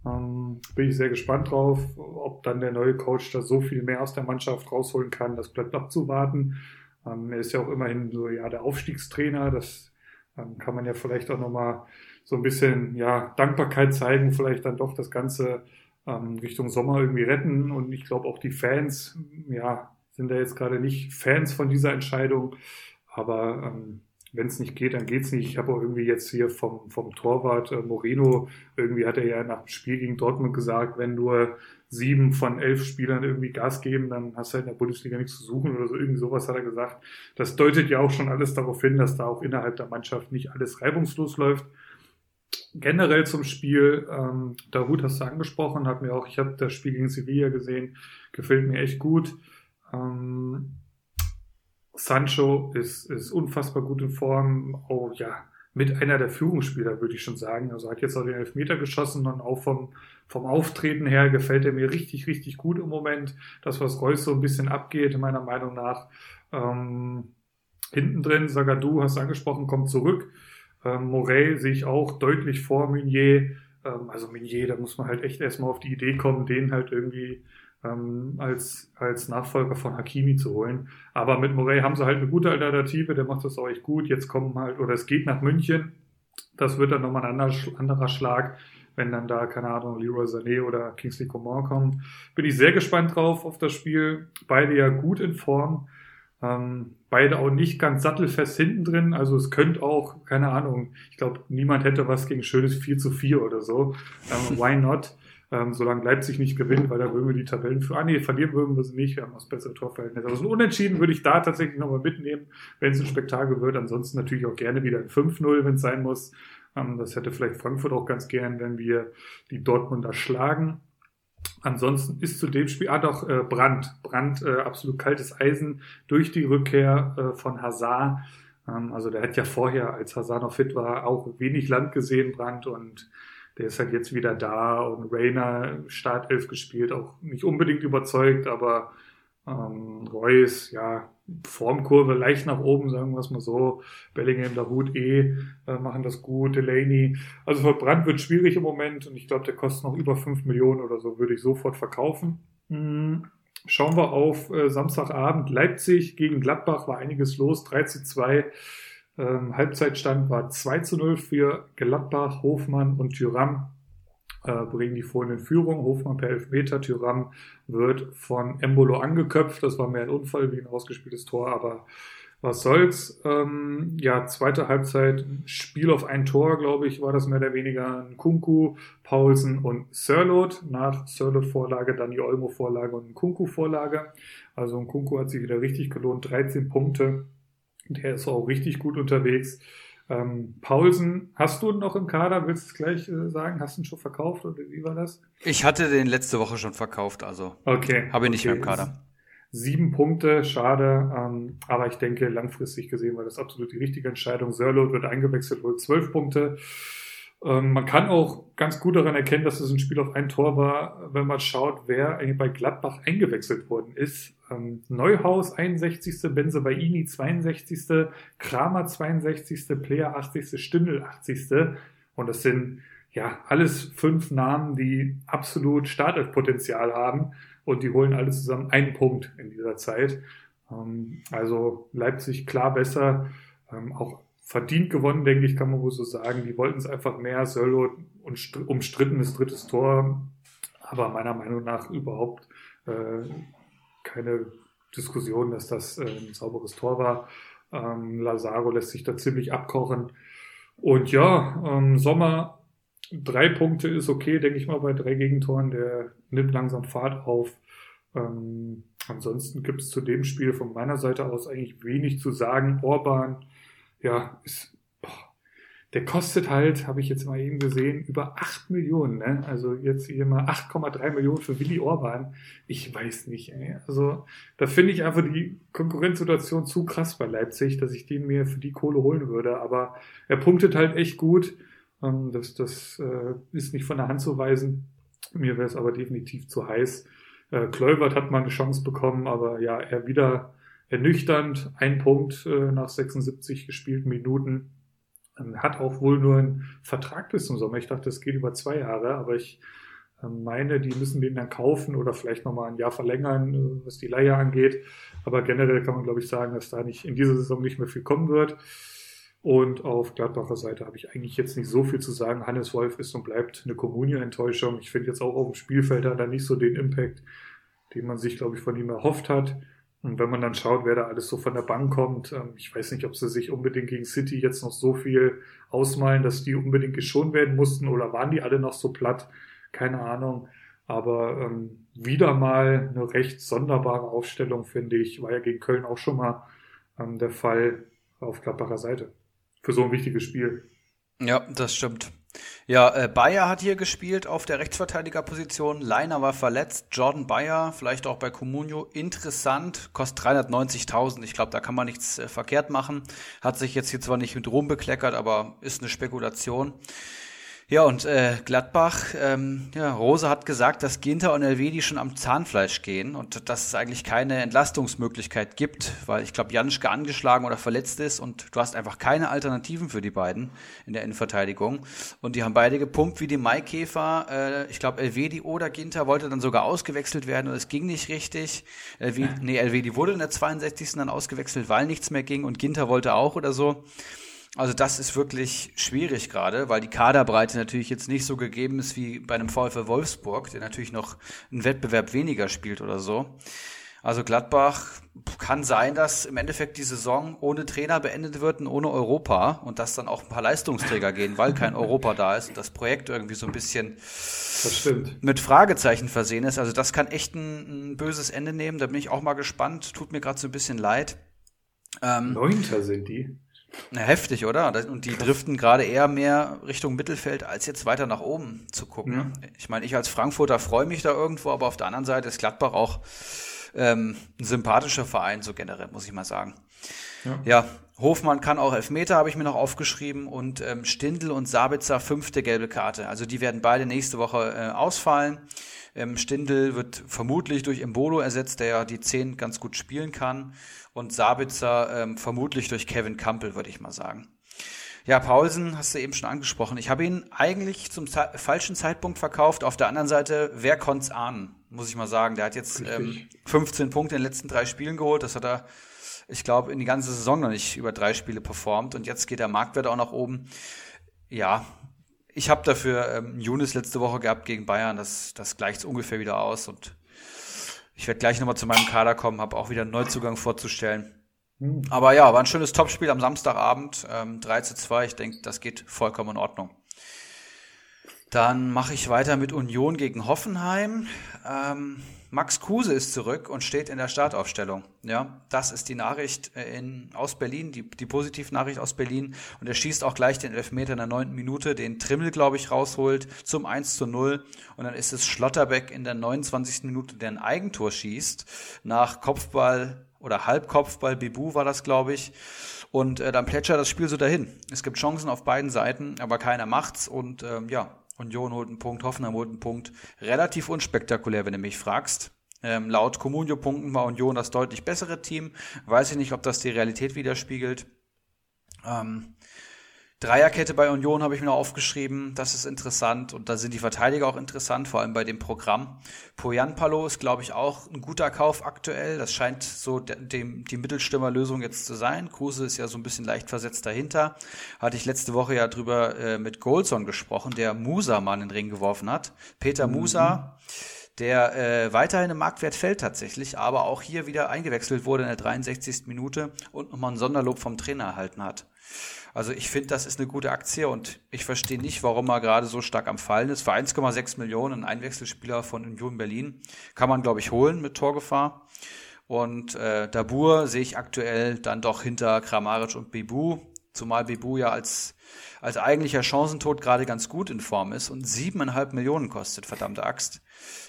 Ähm, bin ich sehr gespannt drauf, ob dann der neue Coach da so viel mehr aus der Mannschaft rausholen kann. Das bleibt abzuwarten. Ähm, er ist ja auch immerhin so ja der Aufstiegstrainer. Das ähm, kann man ja vielleicht auch nochmal so ein bisschen ja Dankbarkeit zeigen, vielleicht dann doch das Ganze ähm, Richtung Sommer irgendwie retten. Und ich glaube auch die Fans, ja, sind da jetzt gerade nicht Fans von dieser Entscheidung. Aber ähm, wenn es nicht geht, dann geht's nicht. Ich habe auch irgendwie jetzt hier vom, vom Torwart äh, Moreno, irgendwie hat er ja nach dem Spiel gegen Dortmund gesagt, wenn nur sieben von elf Spielern irgendwie Gas geben, dann hast du halt in der Bundesliga nichts zu suchen oder so. Irgendwie sowas hat er gesagt. Das deutet ja auch schon alles darauf hin, dass da auch innerhalb der Mannschaft nicht alles reibungslos läuft. Generell zum Spiel, ähm, Darut hast du angesprochen, hat mir auch, ich habe das Spiel gegen Sevilla gesehen, gefällt mir echt gut. Ähm, Sancho ist, ist unfassbar gut in Form. Oh ja, mit einer der Führungsspieler, würde ich schon sagen. Also hat jetzt auch den Elfmeter geschossen und auch vom, vom Auftreten her gefällt er mir richtig, richtig gut im Moment. Das, was Reus so ein bisschen abgeht, meiner Meinung nach. Ähm, hinten drin, Sagadu, hast du angesprochen, kommt zurück. Ähm, Morey sehe ich auch deutlich vor Meunier. Ähm, also Meunier, da muss man halt echt erstmal auf die Idee kommen, den halt irgendwie ähm, als, als Nachfolger von Hakimi zu holen. Aber mit Morey haben sie halt eine gute Alternative, der macht das auch echt gut. Jetzt kommen halt, oder es geht nach München. Das wird dann nochmal ein anderer, Schlag, wenn dann da, keine Ahnung, Leroy Sané oder Kingsley Coman kommen. Bin ich sehr gespannt drauf auf das Spiel. Beide ja gut in Form. Ähm, beide auch nicht ganz sattelfest hinten drin. Also es könnte auch, keine Ahnung, ich glaube, niemand hätte was gegen schönes 4 zu 4 oder so. Ähm, why not? Ähm, solange Leipzig nicht gewinnt, weil da würden wir die Tabellen für, ah nee, verlieren würden wir sie nicht, wir haben das bessere Torverhältnis. Also ein Unentschieden würde ich da tatsächlich nochmal mitnehmen, wenn es ein Spektakel wird. Ansonsten natürlich auch gerne wieder ein 5-0, wenn es sein muss. Ähm, das hätte vielleicht Frankfurt auch ganz gern, wenn wir die Dortmunder schlagen. Ansonsten ist zu dem Spiel, ah doch, äh, Brand. Brand, äh, absolut kaltes Eisen durch die Rückkehr äh, von Hazard. Ähm, also der hat ja vorher, als Hazard noch fit war, auch wenig Land gesehen, Brand. Und der ist halt jetzt wieder da und Rainer Startelf gespielt, auch nicht unbedingt überzeugt, aber ähm, Reus, ja, Formkurve leicht nach oben, sagen wir es mal so. Bellingham, Hut eh äh, machen das gut, Delaney. Also verbrannt wird schwierig im Moment und ich glaube, der kostet noch über 5 Millionen oder so, würde ich sofort verkaufen. Mhm. Schauen wir auf äh, Samstagabend. Leipzig gegen Gladbach war einiges los, 3 zu 2. Ähm, Halbzeitstand war 2 zu 0 für Gladbach, Hofmann und Thüram äh, bringen die vorhin in Führung. Hofmann per Elfmeter, Thüram wird von Embolo angeköpft. Das war mehr ein Unfall wie ein ausgespieltes Tor, aber was soll's. Ähm, ja, zweite Halbzeit, Spiel auf ein Tor, glaube ich, war das mehr oder weniger. Kunku, Paulsen und Sörlot. Nach Sörlot-Vorlage dann die Olmo-Vorlage und Kunku-Vorlage. Also Kunku hat sich wieder richtig gelohnt. 13 Punkte der ist auch richtig gut unterwegs. Ähm, Paulsen, hast du noch im Kader? Willst du es gleich äh, sagen? Hast du ihn schon verkauft oder wie war das? Ich hatte den letzte Woche schon verkauft, also okay, habe ich nicht okay. mehr im Kader. Sieben Punkte, schade, ähm, aber ich denke, langfristig gesehen war das absolut die richtige Entscheidung. Sörlot wird eingewechselt, wohl zwölf Punkte. Ähm, man kann auch ganz gut daran erkennen, dass es ein Spiel auf ein Tor war, wenn man schaut, wer eigentlich bei Gladbach eingewechselt worden ist. Ähm, Neuhaus 61., Benzebaini 62., Kramer 62., Player 80., Stindel 80. Und das sind ja alles fünf Namen, die absolut Startelf-Potenzial haben und die holen alle zusammen einen Punkt in dieser Zeit. Ähm, also Leipzig klar besser, auch verdient gewonnen, denke ich, kann man wohl so sagen. Die wollten es einfach mehr, Söllo und umstrittenes drittes Tor, aber meiner Meinung nach überhaupt äh, keine Diskussion, dass das äh, ein sauberes Tor war. Ähm, Lazaro lässt sich da ziemlich abkochen. Und ja, ähm, Sommer, drei Punkte ist okay, denke ich mal, bei drei Gegentoren. Der nimmt langsam Fahrt auf. Ähm, ansonsten gibt es zu dem Spiel von meiner Seite aus eigentlich wenig zu sagen. Orban, ja, ist, boah, der kostet halt, habe ich jetzt mal eben gesehen, über 8 Millionen. Ne? Also jetzt hier mal 8,3 Millionen für Willi Orban. Ich weiß nicht. Ey. Also da finde ich einfach die Konkurrenzsituation zu krass bei Leipzig, dass ich den mir für die Kohle holen würde. Aber er punktet halt echt gut. Ähm, das das äh, ist nicht von der Hand zu weisen. Mir wäre es aber definitiv zu heiß. Äh, Kluivert hat mal eine Chance bekommen, aber ja, er wieder ernüchternd. Ein Punkt äh, nach 76 gespielten Minuten. Ähm, hat auch wohl nur einen Vertrag bis zum Sommer. Ich dachte, es geht über zwei Jahre, aber ich äh, meine, die müssen den dann kaufen oder vielleicht nochmal ein Jahr verlängern, äh, was die Leihe angeht. Aber generell kann man, glaube ich, sagen, dass da nicht in dieser Saison nicht mehr viel kommen wird. Und auf Gladbacher Seite habe ich eigentlich jetzt nicht so viel zu sagen. Hannes Wolf ist und bleibt eine Kommunio-Enttäuschung. Ich finde jetzt auch auf dem Spielfeld hat er nicht so den Impact, den man sich, glaube ich, von ihm erhofft hat. Und wenn man dann schaut, wer da alles so von der Bank kommt, ähm, ich weiß nicht, ob sie sich unbedingt gegen City jetzt noch so viel ausmalen, dass die unbedingt geschont werden mussten oder waren die alle noch so platt? Keine Ahnung. Aber ähm, wieder mal eine recht sonderbare Aufstellung, finde ich. War ja gegen Köln auch schon mal ähm, der Fall auf Gladbacher Seite. Für so ein wichtiges Spiel. Ja, das stimmt. Ja, äh, Bayer hat hier gespielt auf der Rechtsverteidigerposition. Leiner war verletzt. Jordan Bayer, vielleicht auch bei Comunio, interessant, kostet 390.000. Ich glaube, da kann man nichts äh, verkehrt machen. Hat sich jetzt hier zwar nicht mit Ruhm bekleckert, aber ist eine Spekulation. Ja, und äh, Gladbach, ähm, ja, Rose hat gesagt, dass Ginter und Elvedi schon am Zahnfleisch gehen und dass es eigentlich keine Entlastungsmöglichkeit gibt, weil ich glaube, Janschke angeschlagen oder verletzt ist und du hast einfach keine Alternativen für die beiden in der Innenverteidigung. Und die haben beide gepumpt wie die Maikäfer. Äh, ich glaube, Elvedi oder Ginter wollte dann sogar ausgewechselt werden und es ging nicht richtig. Elvedi, nee, Elvedi wurde in der 62. dann ausgewechselt, weil nichts mehr ging und Ginter wollte auch oder so. Also das ist wirklich schwierig gerade, weil die Kaderbreite natürlich jetzt nicht so gegeben ist wie bei einem VfL Wolfsburg, der natürlich noch einen Wettbewerb weniger spielt oder so. Also Gladbach kann sein, dass im Endeffekt die Saison ohne Trainer beendet wird und ohne Europa und dass dann auch ein paar Leistungsträger gehen, weil kein Europa da ist und das Projekt irgendwie so ein bisschen mit Fragezeichen versehen ist. Also das kann echt ein, ein, böses Ende nehmen. Da bin ich auch mal gespannt. Tut mir gerade so ein bisschen leid. Ähm, Neunter sind die. Na, heftig, oder? Und die driften gerade eher mehr Richtung Mittelfeld, als jetzt weiter nach oben zu gucken. Ja. Ich meine, ich als Frankfurter freue mich da irgendwo, aber auf der anderen Seite ist Gladbach auch ähm, ein sympathischer Verein, so generell, muss ich mal sagen. Ja, ja Hofmann kann auch Elfmeter, habe ich mir noch aufgeschrieben. Und ähm, Stindl und Sabitzer fünfte gelbe Karte. Also die werden beide nächste Woche äh, ausfallen. Ähm, Stindl wird vermutlich durch Embolo ersetzt, der ja die 10 ganz gut spielen kann. Und Sabitzer ähm, vermutlich durch Kevin Campbell, würde ich mal sagen. Ja, Paulsen hast du eben schon angesprochen. Ich habe ihn eigentlich zum falschen Zeitpunkt verkauft. Auf der anderen Seite, wer konnte es ahnen, muss ich mal sagen. Der hat jetzt ähm, 15 Punkte in den letzten drei Spielen geholt. Das hat er, ich glaube, in die ganze Saison noch nicht über drei Spiele performt. Und jetzt geht der Marktwert auch nach oben. Ja, ich habe dafür ähm, Younes letzte Woche gehabt gegen Bayern. Das, das gleicht es ungefähr wieder aus. Und ich werde gleich nochmal zu meinem Kader kommen, habe auch wieder einen Neuzugang vorzustellen. Hm. Aber ja, war ein schönes Topspiel am Samstagabend. Ähm, 3 zu 2. Ich denke, das geht vollkommen in Ordnung. Dann mache ich weiter mit Union gegen Hoffenheim. Ähm, Max Kruse ist zurück und steht in der Startaufstellung. Ja, das ist die Nachricht äh, in, aus Berlin, die, die Positivnachricht aus Berlin. Und er schießt auch gleich den Elfmeter in der neunten Minute, den Trimmel, glaube ich, rausholt zum 1 zu 0. Und dann ist es Schlotterbeck in der 29. Minute, der ein Eigentor schießt, nach Kopfball oder Halbkopfball, Bibu war das, glaube ich. Und äh, dann plätschert das Spiel so dahin. Es gibt Chancen auf beiden Seiten, aber keiner macht's. Und ähm, ja, Union holt einen Punkt, Hoffenheim holt einen Punkt. Relativ unspektakulär, wenn du mich fragst. Ähm, laut Comunio-Punkten war Union das deutlich bessere Team. Weiß ich nicht, ob das die Realität widerspiegelt. Ähm, Dreierkette bei Union habe ich mir noch aufgeschrieben. Das ist interessant. Und da sind die Verteidiger auch interessant, vor allem bei dem Programm. Poyanpalo ist, glaube ich, auch ein guter Kauf aktuell. Das scheint so dem, die Mittelstürmerlösung jetzt zu sein. Kruse ist ja so ein bisschen leicht versetzt dahinter. Hatte ich letzte Woche ja drüber äh, mit Goldson gesprochen, der Musa mal in den Ring geworfen hat. Peter mhm. Musa der äh, weiterhin im Marktwert fällt tatsächlich, aber auch hier wieder eingewechselt wurde in der 63. Minute und nochmal ein Sonderlob vom Trainer erhalten hat. Also ich finde, das ist eine gute Aktie und ich verstehe nicht, warum er gerade so stark am Fallen ist. Für 1,6 Millionen ein Einwechselspieler von Union Berlin kann man, glaube ich, holen mit Torgefahr. Und äh, Dabur sehe ich aktuell dann doch hinter Kramaric und Bibu, zumal Bibu ja als, als eigentlicher Chancentod gerade ganz gut in Form ist und siebeneinhalb Millionen kostet, verdammte Axt.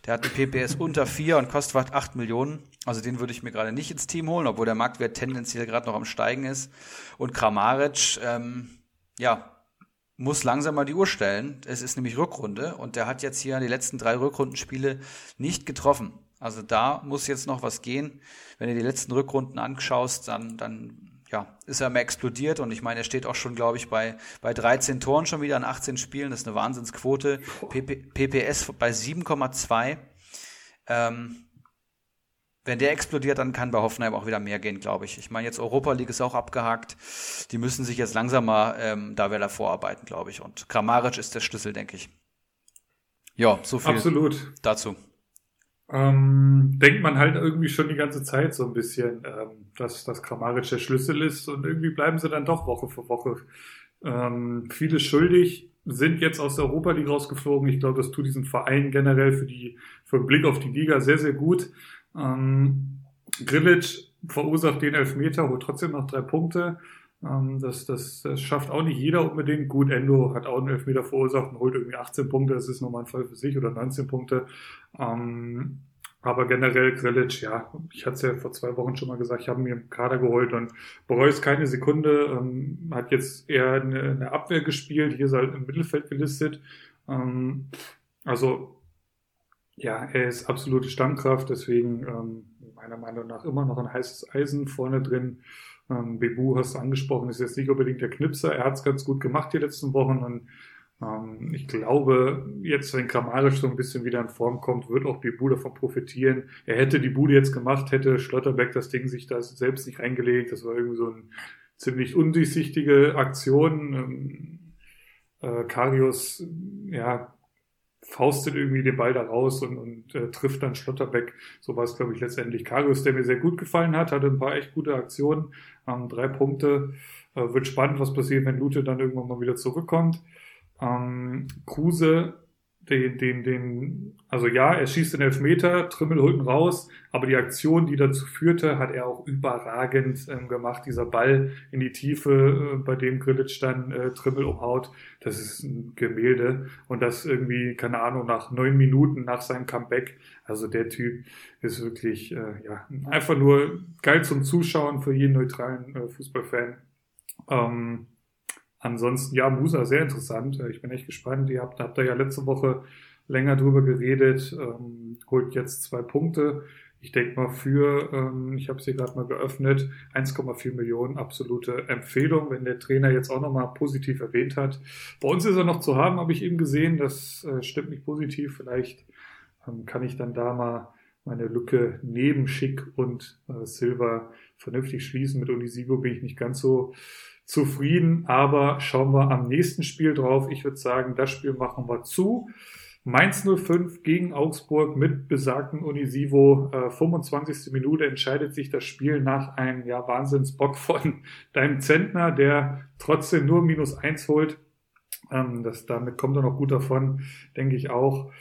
Der hat eine PPS unter vier und kostet fast acht Millionen. Also den würde ich mir gerade nicht ins Team holen, obwohl der Marktwert tendenziell gerade noch am Steigen ist. Und Kramaric, ähm, ja, muss langsam mal die Uhr stellen. Es ist nämlich Rückrunde und der hat jetzt hier die letzten drei Rückrundenspiele nicht getroffen. Also da muss jetzt noch was gehen. Wenn du die letzten Rückrunden anschaust, dann, dann ja, ist er mal explodiert und ich meine, er steht auch schon, glaube ich, bei, bei 13 Toren schon wieder in 18 Spielen. Das ist eine Wahnsinnsquote. PP, PPS bei 7,2. Ähm, wenn der explodiert, dann kann bei Hoffenheim auch wieder mehr gehen, glaube ich. Ich meine, jetzt Europa League ist auch abgehakt. Die müssen sich jetzt langsam mal ähm, da wieder vorarbeiten, glaube ich. Und Kramaric ist der Schlüssel, denke ich. Ja, so viel Absolut. dazu. Ähm, denkt man halt irgendwie schon die ganze Zeit so ein bisschen, ähm, dass das Kramaric der Schlüssel ist und irgendwie bleiben sie dann doch Woche für Woche ähm, viele schuldig, sind jetzt aus der Europa League rausgeflogen. Ich glaube, das tut diesen Verein generell für die für den Blick auf die Liga sehr, sehr gut. Ähm, Grilic verursacht den Elfmeter, holt trotzdem noch drei Punkte. Ähm, das, das, das schafft auch nicht jeder unbedingt. Gut, Endo hat auch einen Elfmeter verursacht und holt irgendwie 18 Punkte. Das ist nochmal ein Fall für sich oder 19 Punkte. Ähm, aber generell Grilic, ja, ich hatte es ja vor zwei Wochen schon mal gesagt, ich habe mir im Kader geholt und bereue es keine Sekunde. Ähm, hat jetzt eher eine, eine, Abwehr gespielt, hier ist er halt im Mittelfeld gelistet. Ähm, also ja, er ist absolute Stammkraft, deswegen ähm, meiner Meinung nach immer noch ein heißes Eisen vorne drin. Ähm, Bebu hast du angesprochen, ist jetzt nicht unbedingt der Knipser. Er hat es ganz gut gemacht die letzten Wochen und ähm, ich glaube, jetzt, wenn Kramaric so ein bisschen wieder in Form kommt, wird auch Bebu davon profitieren. Er hätte die Bude jetzt gemacht, hätte Schlotterbeck das Ding sich da selbst nicht reingelegt. Das war irgendwie so eine ziemlich undurchsichtige Aktion. Ähm, äh, Karius, ja, faustet irgendwie den Ball da raus und, und äh, trifft dann Schlotterbeck. So war es, glaube ich, letztendlich Karius, der mir sehr gut gefallen hat, hatte ein paar echt gute Aktionen, ähm, drei Punkte. Äh, wird spannend, was passiert, wenn Lute dann irgendwann mal wieder zurückkommt. Ähm, Kruse den, den, den, also ja, er schießt den Elfmeter, Trimmel holt ihn raus, aber die Aktion, die dazu führte, hat er auch überragend ähm, gemacht. Dieser Ball in die Tiefe, äh, bei dem Grillitsch dann äh, Trimmel umhaut, das ist ein Gemälde. Und das irgendwie, keine Ahnung, nach neun Minuten nach seinem Comeback. Also der Typ ist wirklich, äh, ja, einfach nur geil zum Zuschauen für jeden neutralen äh, Fußballfan. Ähm, Ansonsten, ja, Musa sehr interessant. Äh, ich bin echt gespannt. Ihr habt, habt da ja letzte Woche länger drüber geredet. Ähm, holt jetzt zwei Punkte. Ich denke mal für, ähm, ich habe sie gerade mal geöffnet, 1,4 Millionen absolute Empfehlung, wenn der Trainer jetzt auch nochmal positiv erwähnt hat. Bei uns ist er noch zu haben, habe ich eben gesehen. Das äh, stimmt nicht positiv. Vielleicht ähm, kann ich dann da mal meine Lücke neben Schick und äh, Silver vernünftig schließen. Mit Unisivo bin ich nicht ganz so zufrieden, aber schauen wir am nächsten Spiel drauf. Ich würde sagen, das Spiel machen wir zu. Mainz 05 gegen Augsburg mit besagten Unisivo. Äh, 25. Minute entscheidet sich das Spiel nach einem ja, Wahnsinnsbock von deinem Zentner, der trotzdem nur minus eins holt. Ähm, das, damit kommt er noch gut davon, denke ich auch.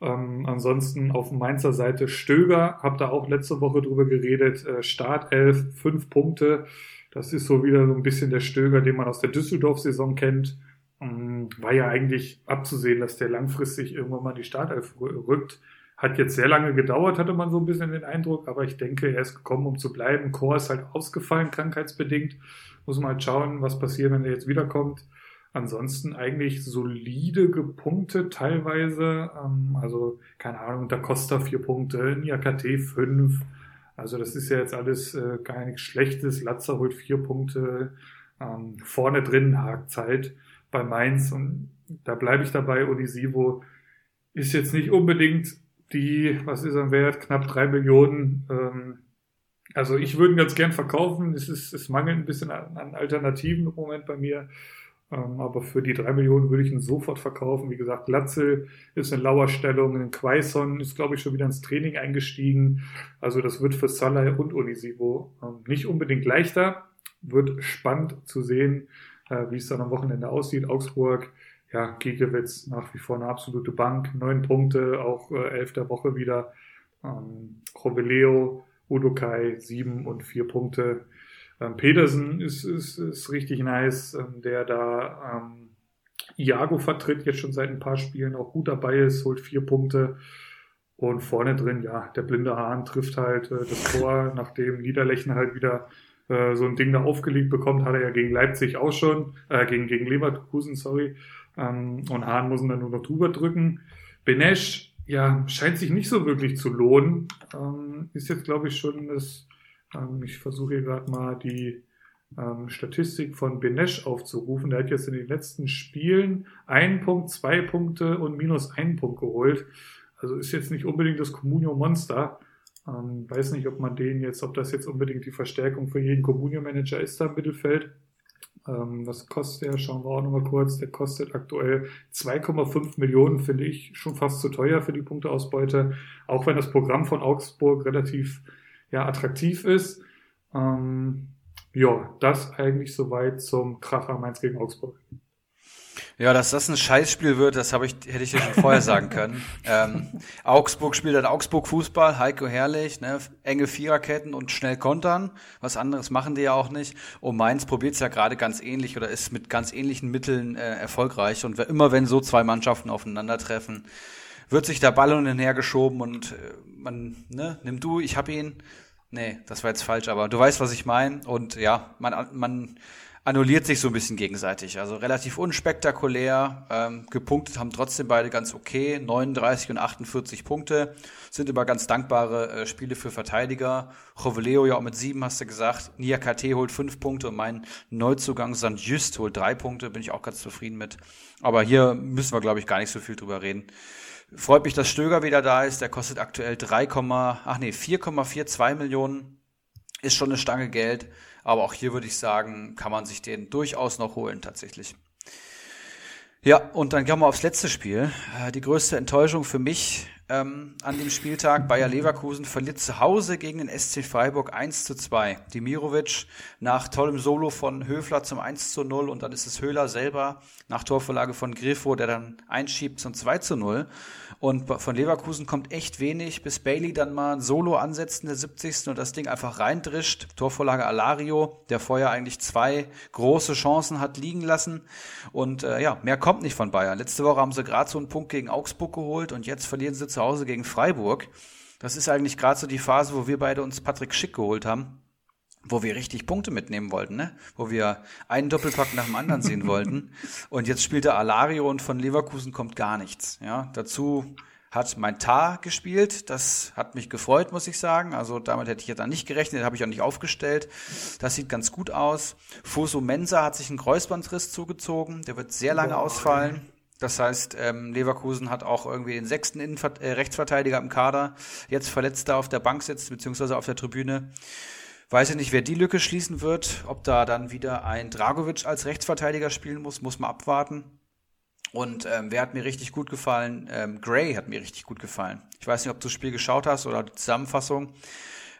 Ähm, ansonsten auf Mainzer Seite Stöger, habt ihr auch letzte Woche drüber geredet. Äh, Startelf, fünf Punkte. Das ist so wieder so ein bisschen der Stöger, den man aus der Düsseldorf-Saison kennt. Ähm, war ja eigentlich abzusehen, dass der langfristig irgendwann mal die Startelf rückt. Hat jetzt sehr lange gedauert, hatte man so ein bisschen den Eindruck, aber ich denke, er ist gekommen, um zu bleiben. Chor ist halt ausgefallen, krankheitsbedingt. Muss man halt schauen, was passiert, wenn er jetzt wiederkommt. Ansonsten eigentlich solide gepunktet teilweise. Ähm, also, keine Ahnung, da Costa vier Punkte, Niakate fünf. Also, das ist ja jetzt alles äh, gar nichts Schlechtes. Latzer holt vier Punkte. Ähm, vorne drin hakt Zeit bei Mainz und da bleibe ich dabei. Onisivo ist jetzt nicht unbedingt die, was ist er wert, knapp drei Millionen. Ähm, also ich würde ihn ganz gern verkaufen. Es, ist, es mangelt ein bisschen an, an Alternativen im Moment bei mir. Ähm, aber für die drei Millionen würde ich ihn sofort verkaufen. Wie gesagt, Latzel ist in Lauerstellung, in Quaison ist, glaube ich, schon wieder ins Training eingestiegen. Also das wird für Salah und Onisivo ähm, nicht unbedingt leichter. Wird spannend zu sehen, äh, wie es dann am Wochenende aussieht. Augsburg, ja, Giegewitz nach wie vor eine absolute Bank. Neun Punkte, auch äh, elf der Woche wieder. Ähm, Robeleo, Udokai, sieben und vier Punkte. Ähm, Pedersen ist, ist, ist richtig nice, ähm, der da ähm, Iago vertritt, jetzt schon seit ein paar Spielen auch gut dabei ist, holt vier Punkte. Und vorne drin, ja, der blinde Hahn trifft halt äh, das Tor, nachdem Niederlechner halt wieder äh, so ein Ding da aufgelegt bekommt, hat er ja gegen Leipzig auch schon, äh, gegen, gegen Leverkusen, sorry. Ähm, und Hahn muss ihn dann nur noch drüber drücken. Benesch, ja, scheint sich nicht so wirklich zu lohnen. Ähm, ist jetzt, glaube ich, schon das ich versuche hier gerade mal die ähm, Statistik von Benesch aufzurufen. Der hat jetzt in den letzten Spielen einen Punkt, zwei Punkte und minus einen Punkt geholt. Also ist jetzt nicht unbedingt das Comunio Monster. Ähm, weiß nicht, ob man den jetzt, ob das jetzt unbedingt die Verstärkung für jeden Comunio Manager ist da im Mittelfeld. Ähm, was kostet der? Schauen wir auch nochmal kurz. Der kostet aktuell 2,5 Millionen, finde ich schon fast zu teuer für die Punkteausbeute. Auch wenn das Programm von Augsburg relativ ja, attraktiv ist. Ähm, ja, das eigentlich soweit zum Kracher Mainz gegen Augsburg. Ja, dass das ein Scheißspiel wird, das habe ich, hätte ich dir schon vorher sagen können. Ähm, Augsburg spielt dann Augsburg Fußball, Heiko Herrlich, ne, enge Viererketten und schnell kontern. Was anderes machen die ja auch nicht. Und Mainz probiert es ja gerade ganz ähnlich oder ist mit ganz ähnlichen Mitteln äh, erfolgreich. Und immer wenn so zwei Mannschaften aufeinandertreffen, wird sich der Ball hin und her geschoben und äh, man, ne, nimm du, ich hab ihn. Nee, das war jetzt falsch, aber du weißt, was ich meine. Und ja, man, man annulliert sich so ein bisschen gegenseitig. Also relativ unspektakulär. Ähm, gepunktet haben trotzdem beide ganz okay. 39 und 48 Punkte. Sind immer ganz dankbare äh, Spiele für Verteidiger. Joveleo ja auch mit sieben, hast du gesagt. Nia KT holt fünf Punkte und mein Neuzugang St. Just holt drei Punkte. Bin ich auch ganz zufrieden mit. Aber hier müssen wir, glaube ich, gar nicht so viel drüber reden. Freut mich, dass Stöger wieder da ist. Der kostet aktuell 3, ach nee, 4,42 Millionen. Ist schon eine Stange Geld. Aber auch hier würde ich sagen, kann man sich den durchaus noch holen, tatsächlich. Ja, und dann kommen wir aufs letzte Spiel. Äh, die größte Enttäuschung für mich ähm, an dem Spieltag. Bayer Leverkusen verliert zu Hause gegen den SC Freiburg 1 zu 2. Dimirovic nach tollem Solo von Höfler zum 1 zu 0 und dann ist es Höhler selber nach Torvorlage von Griffo, der dann einschiebt zum 2 zu 0. Und von Leverkusen kommt echt wenig, bis Bailey dann mal ein Solo ansetzt in der 70. und das Ding einfach reindrischt. Torvorlage Alario, der vorher eigentlich zwei große Chancen hat liegen lassen. Und äh, ja, mehr kommt nicht von Bayern. Letzte Woche haben sie gerade so einen Punkt gegen Augsburg geholt und jetzt verlieren sie zu Hause gegen Freiburg. Das ist eigentlich gerade so die Phase, wo wir beide uns Patrick Schick geholt haben wo wir richtig Punkte mitnehmen wollten, ne? wo wir einen Doppelpack nach dem anderen sehen wollten. Und jetzt spielt der Alario und von Leverkusen kommt gar nichts. Ja? Dazu hat mein Tar gespielt. Das hat mich gefreut, muss ich sagen. Also damit hätte ich jetzt nicht gerechnet, habe ich auch nicht aufgestellt. Das sieht ganz gut aus. Fuso Mensa hat sich einen Kreuzbandriss zugezogen. Der wird sehr lange ausfallen. Das heißt, ähm, Leverkusen hat auch irgendwie den sechsten Innenver äh, Rechtsverteidiger im Kader. Jetzt verletzt da auf der Bank sitzt, beziehungsweise auf der Tribüne. Weiß ich nicht, wer die Lücke schließen wird. Ob da dann wieder ein Dragovic als Rechtsverteidiger spielen muss, muss man abwarten. Und ähm, wer hat mir richtig gut gefallen? Ähm, Gray hat mir richtig gut gefallen. Ich weiß nicht, ob du das Spiel geschaut hast oder die Zusammenfassung.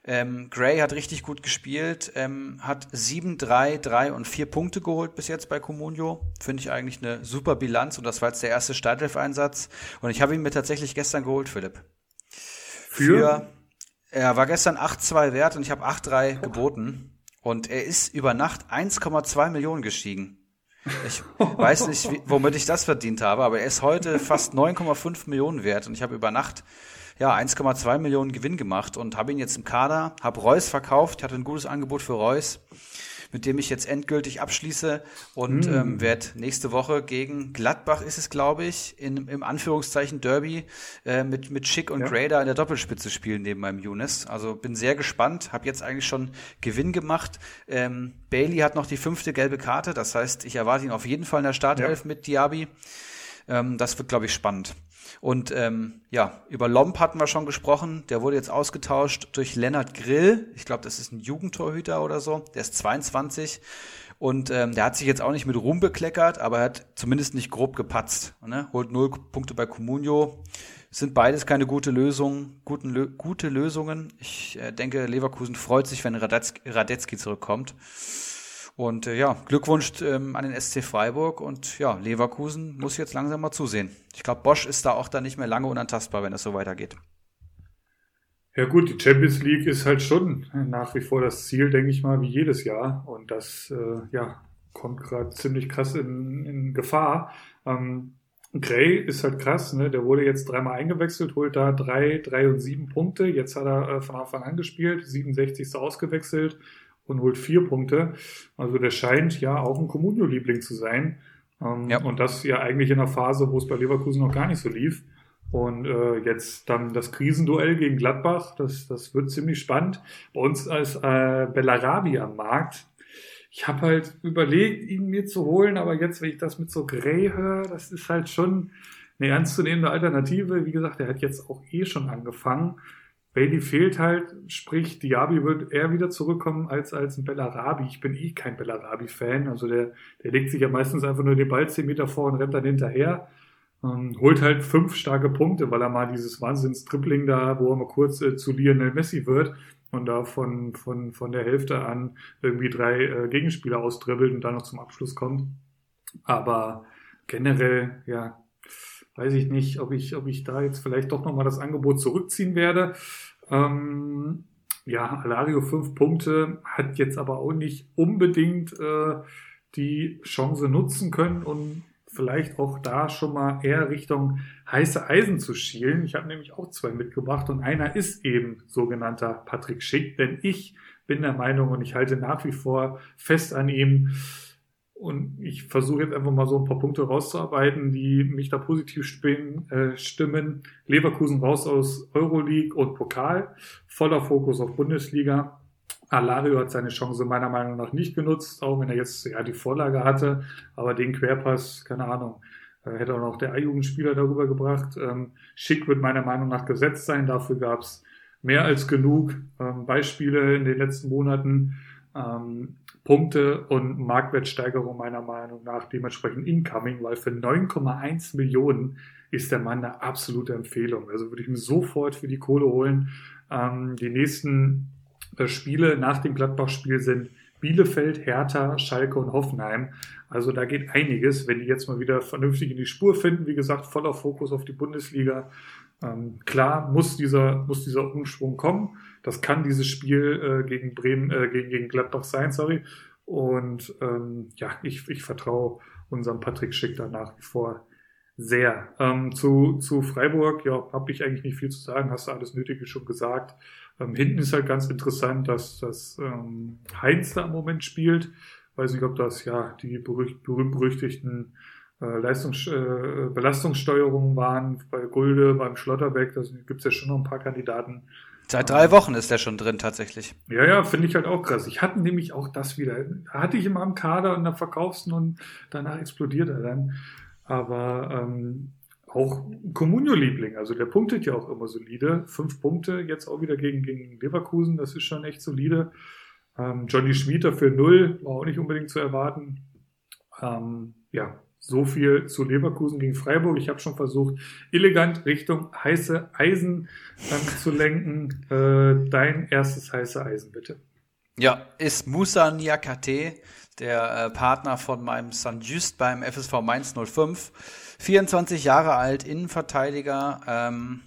Ähm, Gray hat richtig gut gespielt, ähm, hat 7, 3, 3 und 4 Punkte geholt bis jetzt bei Comunio. Finde ich eigentlich eine super Bilanz und das war jetzt der erste Startelf-Einsatz. Und ich habe ihn mir tatsächlich gestern geholt, Philipp. Für? Für er war gestern 8,2 wert und ich habe 8,3 geboten. Und er ist über Nacht 1,2 Millionen gestiegen. Ich weiß nicht, wie, womit ich das verdient habe, aber er ist heute fast 9,5 Millionen wert und ich habe über Nacht ja 1,2 Millionen Gewinn gemacht und habe ihn jetzt im Kader, habe Reus verkauft, hatte ein gutes Angebot für Reus mit dem ich jetzt endgültig abschließe und mm. ähm, werde nächste Woche gegen Gladbach ist es, glaube ich, in, im Anführungszeichen Derby äh, mit, mit Schick und ja. Grader in der Doppelspitze spielen neben meinem Younes. Also bin sehr gespannt, habe jetzt eigentlich schon Gewinn gemacht. Ähm, Bailey hat noch die fünfte gelbe Karte, das heißt, ich erwarte ihn auf jeden Fall in der Startelf ja. mit Diaby. Ähm, das wird, glaube ich, spannend. Und ähm, ja, über Lomp hatten wir schon gesprochen. Der wurde jetzt ausgetauscht durch Lennart Grill. Ich glaube, das ist ein Jugendtorhüter oder so. Der ist 22. Und ähm, der hat sich jetzt auch nicht mit Ruhm bekleckert, aber er hat zumindest nicht grob gepatzt. Ne? Holt null Punkte bei Comunio. Sind beides keine gute Lösung, guten, gute Lösungen. Ich äh, denke, Leverkusen freut sich, wenn Radetzky, Radetzky zurückkommt. Und äh, ja, Glückwunsch ähm, an den SC Freiburg und ja, Leverkusen muss jetzt langsam mal zusehen. Ich glaube, Bosch ist da auch dann nicht mehr lange unantastbar, wenn es so weitergeht. Ja gut, die Champions League ist halt schon nach wie vor das Ziel, denke ich mal, wie jedes Jahr. Und das äh, ja, kommt gerade ziemlich krass in, in Gefahr. Ähm, Gray ist halt krass, ne? Der wurde jetzt dreimal eingewechselt, holt da drei, drei und sieben Punkte. Jetzt hat er äh, von Anfang an gespielt, 67. ausgewechselt und holt vier Punkte. Also der scheint ja auch ein Comunio-Liebling zu sein. Ähm, ja. Und das ja eigentlich in einer Phase, wo es bei Leverkusen noch gar nicht so lief. Und äh, jetzt dann das Krisenduell gegen Gladbach, das, das wird ziemlich spannend. Bei uns als äh, Bellarabi am Markt, ich habe halt überlegt, ihn mir zu holen, aber jetzt, wenn ich das mit so Grey höre, das ist halt schon eine ernstzunehmende Alternative. Wie gesagt, er hat jetzt auch eh schon angefangen. Bailey fehlt halt, sprich, Diaby wird eher wieder zurückkommen als, als ein Bellarabi. Ich bin eh kein Bellarabi-Fan. Also der, der legt sich ja meistens einfach nur den Ball zehn Meter vor und rennt dann hinterher. Ähm, holt halt fünf starke Punkte, weil er mal dieses Wahnsinns-Tripling da, wo er mal kurz äh, zu Lionel Messi wird und da von, von, von der Hälfte an irgendwie drei äh, Gegenspieler ausdribbelt und dann noch zum Abschluss kommt. Aber generell, ja, weiß ich nicht, ob ich, ob ich da jetzt vielleicht doch nochmal das Angebot zurückziehen werde. Ähm, ja, Alario fünf Punkte, hat jetzt aber auch nicht unbedingt äh, die Chance nutzen können und vielleicht auch da schon mal eher Richtung heiße Eisen zu schielen. Ich habe nämlich auch zwei mitgebracht und einer ist eben sogenannter Patrick Schick, denn ich bin der Meinung und ich halte nach wie vor fest an ihm, und ich versuche jetzt einfach mal so ein paar Punkte rauszuarbeiten, die mich da positiv stimmen. Äh, stimmen. Leverkusen raus aus Euroleague und Pokal. Voller Fokus auf Bundesliga. Alario hat seine Chance meiner Meinung nach nicht genutzt, auch wenn er jetzt ja die Vorlage hatte. Aber den Querpass, keine Ahnung, äh, hätte auch noch der A-Jugendspieler darüber gebracht. Ähm, Schick wird meiner Meinung nach gesetzt sein. Dafür gab es mehr als genug ähm, Beispiele in den letzten Monaten. Ähm, Punkte und Marktwertsteigerung meiner Meinung nach dementsprechend incoming, weil für 9,1 Millionen ist der Mann eine absolute Empfehlung. Also würde ich mir sofort für die Kohle holen. Ähm, die nächsten äh, Spiele nach dem Gladbach-Spiel sind Bielefeld, Hertha, Schalke und Hoffenheim. Also da geht einiges, wenn die jetzt mal wieder vernünftig in die Spur finden. Wie gesagt, voller Fokus auf die Bundesliga. Ähm, klar muss dieser, muss dieser Umschwung kommen. Das kann dieses Spiel äh, gegen Bremen, äh, gegen, gegen Gladbach sein, sorry. Und ähm, ja, ich, ich vertraue unserem Patrick Schick da nach wie vor sehr. Ähm, zu, zu Freiburg, ja, habe ich eigentlich nicht viel zu sagen, hast du alles Nötige schon gesagt. Ähm, hinten ist halt ganz interessant, dass, dass ähm, Heinz da im Moment spielt. Weiß nicht, ob das ja die berühmt-berüchtigten äh, Leistungs äh, Belastungssteuerungen waren bei Gulde, beim Schlotterbeck. Da gibt es ja schon noch ein paar Kandidaten. Seit drei Wochen ist der schon drin, tatsächlich. Ja, ja, finde ich halt auch krass. Ich hatte nämlich auch das wieder. Hatte ich immer am Kader und dann verkaufst du und danach explodiert er dann. Aber ähm, auch Comunio-Liebling, also der punktet ja auch immer solide. Fünf Punkte jetzt auch wieder gegen, gegen Leverkusen, das ist schon echt solide. Ähm, Johnny Schmieter für null, war auch nicht unbedingt zu erwarten. Ähm, ja, so viel zu Leverkusen gegen Freiburg. Ich habe schon versucht, elegant Richtung heiße Eisen zu lenken. Äh, dein erstes heiße Eisen, bitte. Ja, ist Musa Niakate, der äh, Partner von meinem San Just beim FSV Mainz 05. 24 Jahre alt, Innenverteidiger. Ähm,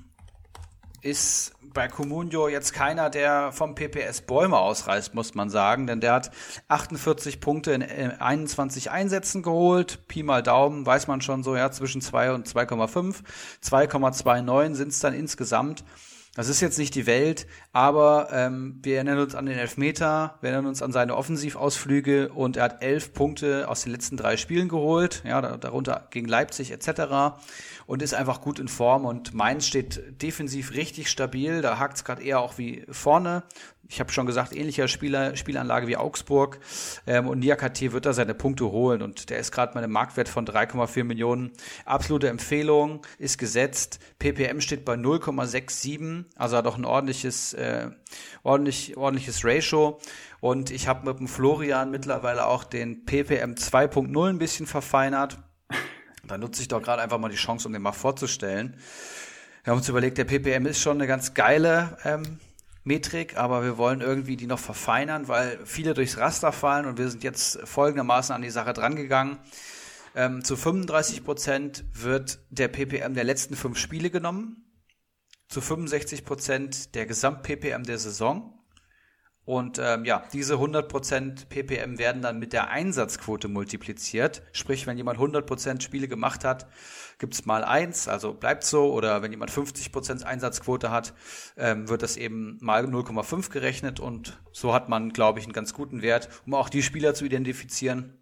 ist bei Comunio jetzt keiner, der vom PPS Bäume ausreißt, muss man sagen, denn der hat 48 Punkte in 21 Einsätzen geholt. Pi mal Daumen, weiß man schon so, ja, zwischen 2 und 2,5. 2,29 sind es dann insgesamt. Das ist jetzt nicht die Welt, aber ähm, wir erinnern uns an den Elfmeter, wir erinnern uns an seine Offensivausflüge und er hat elf Punkte aus den letzten drei Spielen geholt, ja, darunter gegen Leipzig etc. und ist einfach gut in Form und Mainz steht defensiv richtig stabil, da hakt es gerade eher auch wie vorne ich habe schon gesagt, ähnlicher Spieler, Spielanlage wie Augsburg. Ähm, und Niakate wird da seine Punkte holen. Und der ist gerade mit einem Marktwert von 3,4 Millionen. Absolute Empfehlung, ist gesetzt. PPM steht bei 0,67. Also hat auch ein ordentliches, äh, ordentlich, ordentliches Ratio. Und ich habe mit dem Florian mittlerweile auch den PPM 2.0 ein bisschen verfeinert. Da nutze ich doch gerade einfach mal die Chance, um den mal vorzustellen. Wir haben uns überlegt, der PPM ist schon eine ganz geile ähm, Metrik, aber wir wollen irgendwie die noch verfeinern, weil viele durchs Raster fallen und wir sind jetzt folgendermaßen an die Sache drangegangen. Ähm, zu 35 Prozent wird der PPM der letzten fünf Spiele genommen, zu 65 Prozent der Gesamt-PPM der Saison und ähm, ja, diese 100% ppm werden dann mit der Einsatzquote multipliziert. Sprich, wenn jemand 100% Spiele gemacht hat, gibt's mal eins, also bleibt so. Oder wenn jemand 50% Einsatzquote hat, ähm, wird das eben mal 0,5 gerechnet. Und so hat man, glaube ich, einen ganz guten Wert, um auch die Spieler zu identifizieren,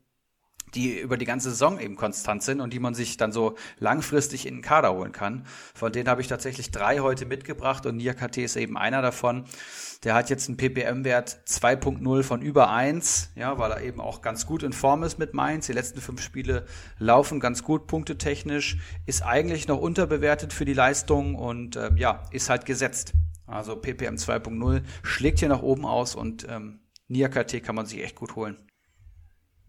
die über die ganze Saison eben konstant sind und die man sich dann so langfristig in den Kader holen kann. Von denen habe ich tatsächlich drei heute mitgebracht und Niakate ist eben einer davon. Der hat jetzt einen PPM-Wert 2.0 von über 1, ja, weil er eben auch ganz gut in Form ist mit Mainz. Die letzten fünf Spiele laufen ganz gut punktetechnisch, ist eigentlich noch unterbewertet für die Leistung und ähm, ja, ist halt gesetzt. Also PPM 2.0 schlägt hier nach oben aus und ähm, Niakate kann man sich echt gut holen.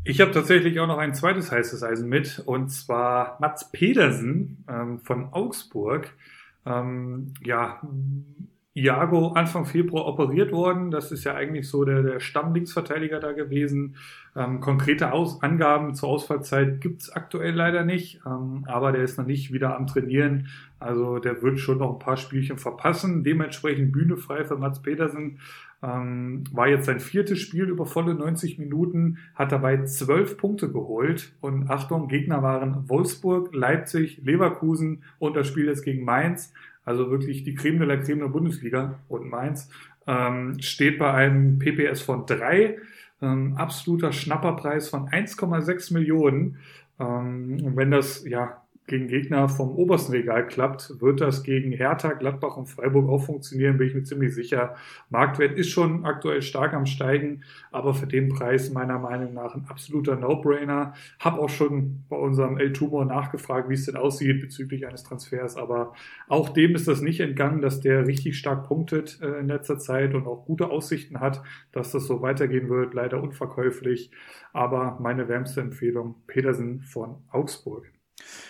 Ich habe tatsächlich auch noch ein zweites heißes Eisen mit, und zwar Mats Pedersen ähm, von Augsburg. Ähm, ja, Iago Anfang Februar operiert worden. Das ist ja eigentlich so der, der Stammlinksverteidiger da gewesen. Ähm, konkrete Aus Angaben zur Ausfallzeit gibt's aktuell leider nicht, ähm, aber der ist noch nicht wieder am Trainieren. Also der wird schon noch ein paar Spielchen verpassen. Dementsprechend Bühne frei für Mats Petersen. Ähm, war jetzt sein viertes Spiel über volle 90 Minuten, hat dabei zwölf Punkte geholt. Und Achtung, Gegner waren Wolfsburg, Leipzig, Leverkusen und das Spiel jetzt gegen Mainz. Also wirklich die Creme de la Creme der Bundesliga und Mainz. Ähm, steht bei einem PPS von drei, ähm, absoluter Schnapperpreis von 1,6 Millionen. Ähm, und wenn das ja gegen Gegner vom obersten Regal klappt, wird das gegen Hertha, Gladbach und Freiburg auch funktionieren, bin ich mir ziemlich sicher. Marktwert ist schon aktuell stark am Steigen, aber für den Preis meiner Meinung nach ein absoluter No-Brainer. Hab auch schon bei unserem El Tumor nachgefragt, wie es denn aussieht bezüglich eines Transfers, aber auch dem ist das nicht entgangen, dass der richtig stark punktet äh, in letzter Zeit und auch gute Aussichten hat, dass das so weitergehen wird. Leider unverkäuflich, aber meine wärmste Empfehlung Petersen von Augsburg.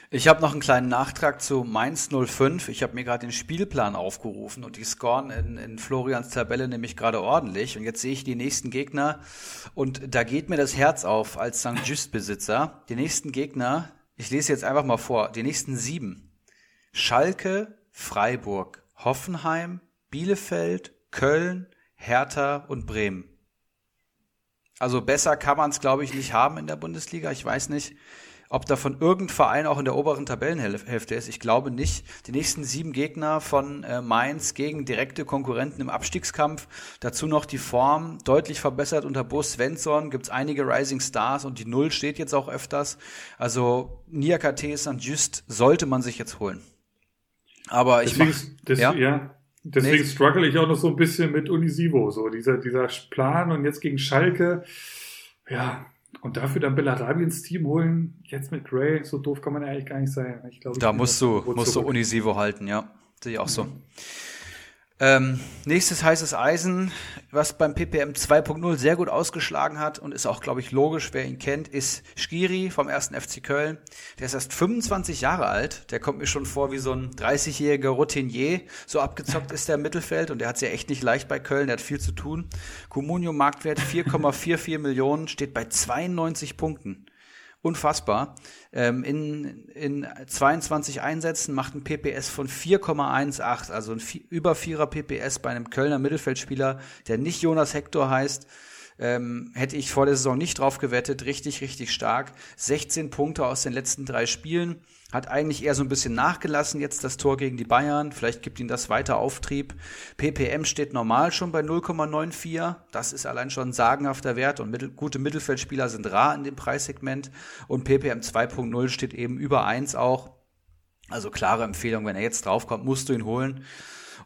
Ich habe noch einen kleinen Nachtrag zu Mainz 05. Ich habe mir gerade den Spielplan aufgerufen und die scoren in, in Florians Tabelle nämlich gerade ordentlich. Und jetzt sehe ich die nächsten Gegner und da geht mir das Herz auf als St. Just-Besitzer. Die nächsten Gegner, ich lese jetzt einfach mal vor, die nächsten sieben. Schalke, Freiburg, Hoffenheim, Bielefeld, Köln, Hertha und Bremen. Also besser kann man es, glaube ich, nicht haben in der Bundesliga. Ich weiß nicht, ob da von irgendeinem Verein auch in der oberen Tabellenhälfte ist. Ich glaube nicht. Die nächsten sieben Gegner von äh, Mainz gegen direkte Konkurrenten im Abstiegskampf. Dazu noch die Form deutlich verbessert unter Bo Svensson. Gibt es einige Rising Stars und die Null steht jetzt auch öfters. Also Niakate St. Just sollte man sich jetzt holen. Aber ich deswegen, mach, das, ja? ja? Deswegen nee. struggle ich auch noch so ein bisschen mit Unisivo, so dieser, dieser Plan und jetzt gegen Schalke. Ja, und dafür dann Bellarabi ins Team holen, jetzt mit Gray, so doof kann man ja eigentlich gar nicht sein. Ich glaube, da musst du, musst du Unisivo halten, ja. Sehe ich auch mhm. so. Ähm, nächstes heißes Eisen, was beim PPM 2.0 sehr gut ausgeschlagen hat und ist auch, glaube ich, logisch, wer ihn kennt, ist Skiri vom ersten FC Köln. Der ist erst 25 Jahre alt. Der kommt mir schon vor wie so ein 30-jähriger Routinier. So abgezockt ist der im Mittelfeld und der hat es ja echt nicht leicht bei Köln. Der hat viel zu tun. Comunio Marktwert 4,44 Millionen, steht bei 92 Punkten. Unfassbar. Ähm, in, in 22 Einsätzen macht ein PPS von 4,18, also ein über 4er PPS bei einem Kölner Mittelfeldspieler, der nicht Jonas Hector heißt. Ähm, hätte ich vor der Saison nicht drauf gewettet. Richtig, richtig stark. 16 Punkte aus den letzten drei Spielen. Hat eigentlich eher so ein bisschen nachgelassen jetzt das Tor gegen die Bayern. Vielleicht gibt ihm das weiter Auftrieb. PPM steht normal schon bei 0,94. Das ist allein schon ein sagenhafter Wert und mittel gute Mittelfeldspieler sind rar in dem Preissegment. Und PPM 2.0 steht eben über 1 auch. Also klare Empfehlung, wenn er jetzt draufkommt, musst du ihn holen.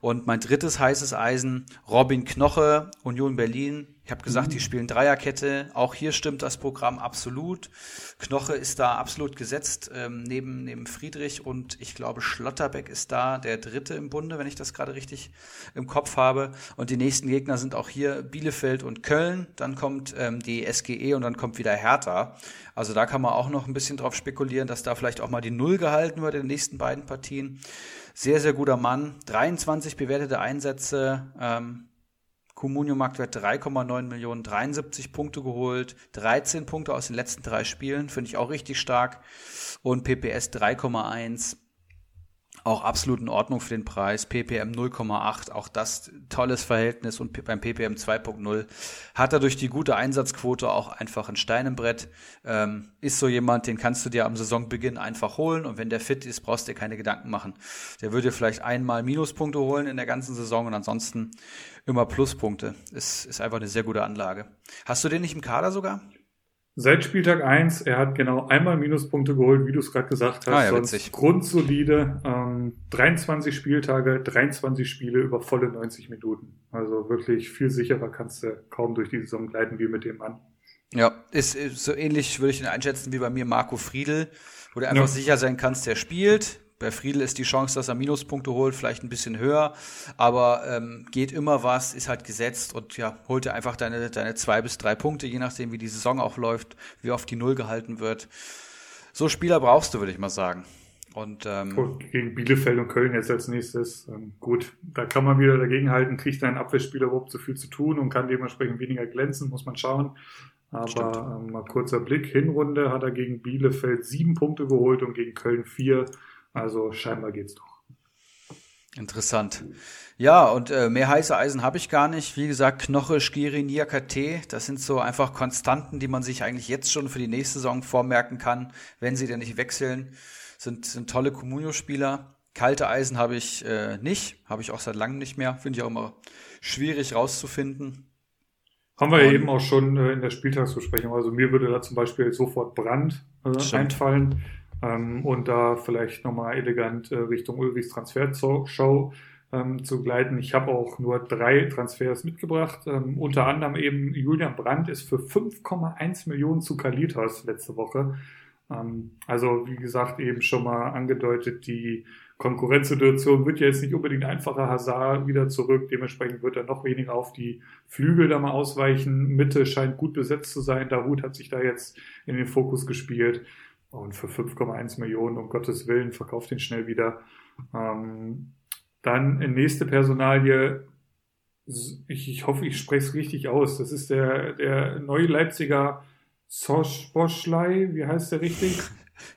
Und mein drittes heißes Eisen, Robin Knoche, Union Berlin. Ich habe gesagt, mhm. die spielen Dreierkette. Auch hier stimmt das Programm absolut. Knoche ist da absolut gesetzt, ähm, neben, neben Friedrich und ich glaube, Schlotterbeck ist da der Dritte im Bunde, wenn ich das gerade richtig im Kopf habe. Und die nächsten Gegner sind auch hier Bielefeld und Köln. Dann kommt ähm, die SGE und dann kommt wieder Hertha. Also da kann man auch noch ein bisschen drauf spekulieren, dass da vielleicht auch mal die Null gehalten wird in den nächsten beiden Partien. Sehr, sehr guter Mann. 23 bewertete Einsätze. Ähm, Comunio Marktwert 3,9 Millionen, 73 Punkte geholt, 13 Punkte aus den letzten drei Spielen, finde ich auch richtig stark. Und PPS 3,1 auch absolut in Ordnung für den Preis. ppm 0,8, auch das tolles Verhältnis und beim ppm 2.0 hat er durch die gute Einsatzquote auch einfach ein Stein im Brett. Ähm, ist so jemand, den kannst du dir am Saisonbeginn einfach holen und wenn der fit ist, brauchst du dir keine Gedanken machen. Der würde vielleicht einmal Minuspunkte holen in der ganzen Saison und ansonsten immer Pluspunkte. Ist, ist einfach eine sehr gute Anlage. Hast du den nicht im Kader sogar? Seit Spieltag 1, er hat genau einmal Minuspunkte geholt, wie du es gerade gesagt hast. Ah, ja, sonst witzig. grundsolide. Ähm, 23 Spieltage, 23 Spiele über volle 90 Minuten. Also wirklich viel sicherer kannst du kaum durch die Saison gleiten wie mit dem Mann. Ja, ist, ist so ähnlich, würde ich ihn einschätzen, wie bei mir Marco Friedl, wo du einfach ja. sicher sein kannst, der spielt, bei Friedel ist die Chance, dass er Minuspunkte holt, vielleicht ein bisschen höher, aber ähm, geht immer was, ist halt gesetzt und ja, holt dir einfach deine, deine zwei bis drei Punkte, je nachdem, wie die Saison auch läuft, wie oft die Null gehalten wird. So Spieler brauchst du, würde ich mal sagen. Und, ähm, gegen Bielefeld und Köln jetzt als nächstes. Ähm, gut, da kann man wieder dagegenhalten, kriegt ein Abwehrspieler überhaupt so viel zu tun und kann dementsprechend weniger glänzen, muss man schauen. Aber ähm, mal kurzer Blick, Hinrunde hat er gegen Bielefeld sieben Punkte geholt und gegen Köln vier. Also scheinbar geht's doch. Interessant. Ja, und äh, mehr heiße Eisen habe ich gar nicht. Wie gesagt, Knoche, Skiri, Niakate, das sind so einfach Konstanten, die man sich eigentlich jetzt schon für die nächste Saison vormerken kann, wenn sie denn nicht wechseln. Sind, sind tolle Comunio-Spieler. Kalte Eisen habe ich äh, nicht, habe ich auch seit langem nicht mehr. Finde ich auch immer schwierig rauszufinden. Haben wir ja eben auch schon äh, in der Spieltagsbesprechung. Also mir würde da zum Beispiel sofort Brand äh, einfallen ähm, und da vielleicht nochmal elegant äh, Richtung Ulrichs Transfershow ähm, zu gleiten. Ich habe auch nur drei Transfers mitgebracht. Ähm, unter anderem eben Julian Brandt ist für 5,1 Millionen zu Kalitas letzte Woche. Ähm, also wie gesagt, eben schon mal angedeutet, die Konkurrenzsituation wird ja jetzt nicht unbedingt einfacher. Hazard wieder zurück, dementsprechend wird er noch weniger auf die Flügel da mal ausweichen. Mitte scheint gut besetzt zu sein. Darut hat sich da jetzt in den Fokus gespielt. Und für 5,1 Millionen, um Gottes Willen, verkauft ihn schnell wieder. Ähm, dann nächste Personalie, ich, ich hoffe, ich spreche es richtig aus. Das ist der, der neue Leipziger Soschboschlei, wie heißt der richtig?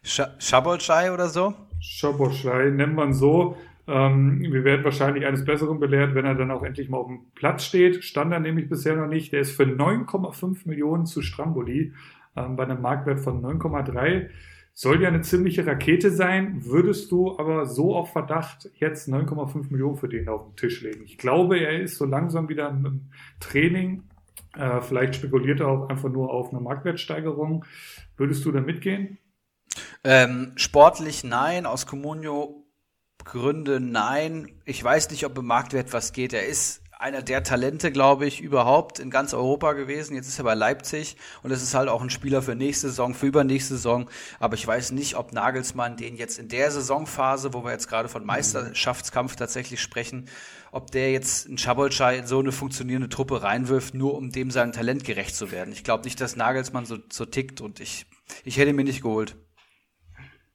Schabolschei oder so? Schabolschei, nennt man so. Ähm, wir werden wahrscheinlich eines Besseren belehrt, wenn er dann auch endlich mal auf dem Platz steht. Stand er nämlich bisher noch nicht. Der ist für 9,5 Millionen zu Stramboli ähm, bei einem Marktwert von 9,3. Soll ja eine ziemliche Rakete sein, würdest du aber so auf Verdacht jetzt 9,5 Millionen für den auf den Tisch legen. Ich glaube, er ist so langsam wieder im Training. Äh, vielleicht spekuliert er auch einfach nur auf eine Marktwertsteigerung. Würdest du da mitgehen? Ähm, sportlich nein, aus Comunio Gründe nein. Ich weiß nicht, ob im Marktwert was geht. Er ist einer der Talente, glaube ich, überhaupt in ganz Europa gewesen. Jetzt ist er bei Leipzig und es ist halt auch ein Spieler für nächste Saison, für übernächste Saison. Aber ich weiß nicht, ob Nagelsmann den jetzt in der Saisonphase, wo wir jetzt gerade von Meisterschaftskampf tatsächlich sprechen, ob der jetzt einen Schabolschei in so eine funktionierende Truppe reinwirft, nur um dem seinem Talent gerecht zu werden. Ich glaube nicht, dass Nagelsmann so, so tickt und ich, ich hätte ihn mir nicht geholt.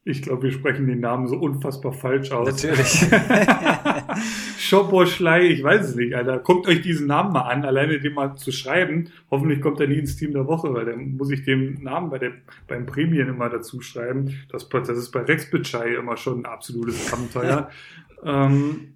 Ich glaube, wir sprechen den Namen so unfassbar falsch aus. Natürlich. Schoboschlei, ich weiß es nicht, Alter. Guckt euch diesen Namen mal an, alleine den mal zu schreiben. Hoffentlich kommt er nie ins Team der Woche, weil dann muss ich den Namen bei der, beim Prämien immer dazu schreiben. Das, das ist bei Rex Bitschei immer schon ein absolutes Abenteuer. ähm,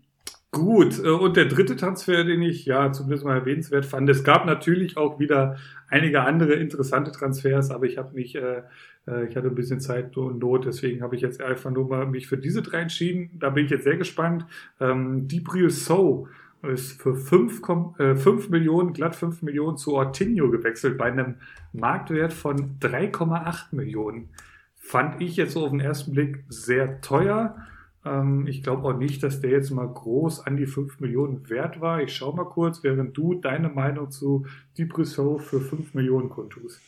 Gut, äh, und der dritte Transfer, den ich ja zumindest mal erwähnenswert fand, es gab natürlich auch wieder einige andere interessante Transfers, aber ich habe mich, äh, äh, ich hatte ein bisschen Zeit und Not, deswegen habe ich jetzt einfach nur mal mich für diese drei entschieden. Da bin ich jetzt sehr gespannt. Ähm, Dibril So ist für 5, äh, 5 Millionen, glatt 5 Millionen zu Ortinho gewechselt bei einem Marktwert von 3,8 Millionen. Fand ich jetzt so auf den ersten Blick sehr teuer. Ähm, ich glaube auch nicht, dass der jetzt mal groß an die 5 Millionen wert war. Ich schaue mal kurz, während du deine Meinung zu Deep Reserve für 5 Millionen kundtust.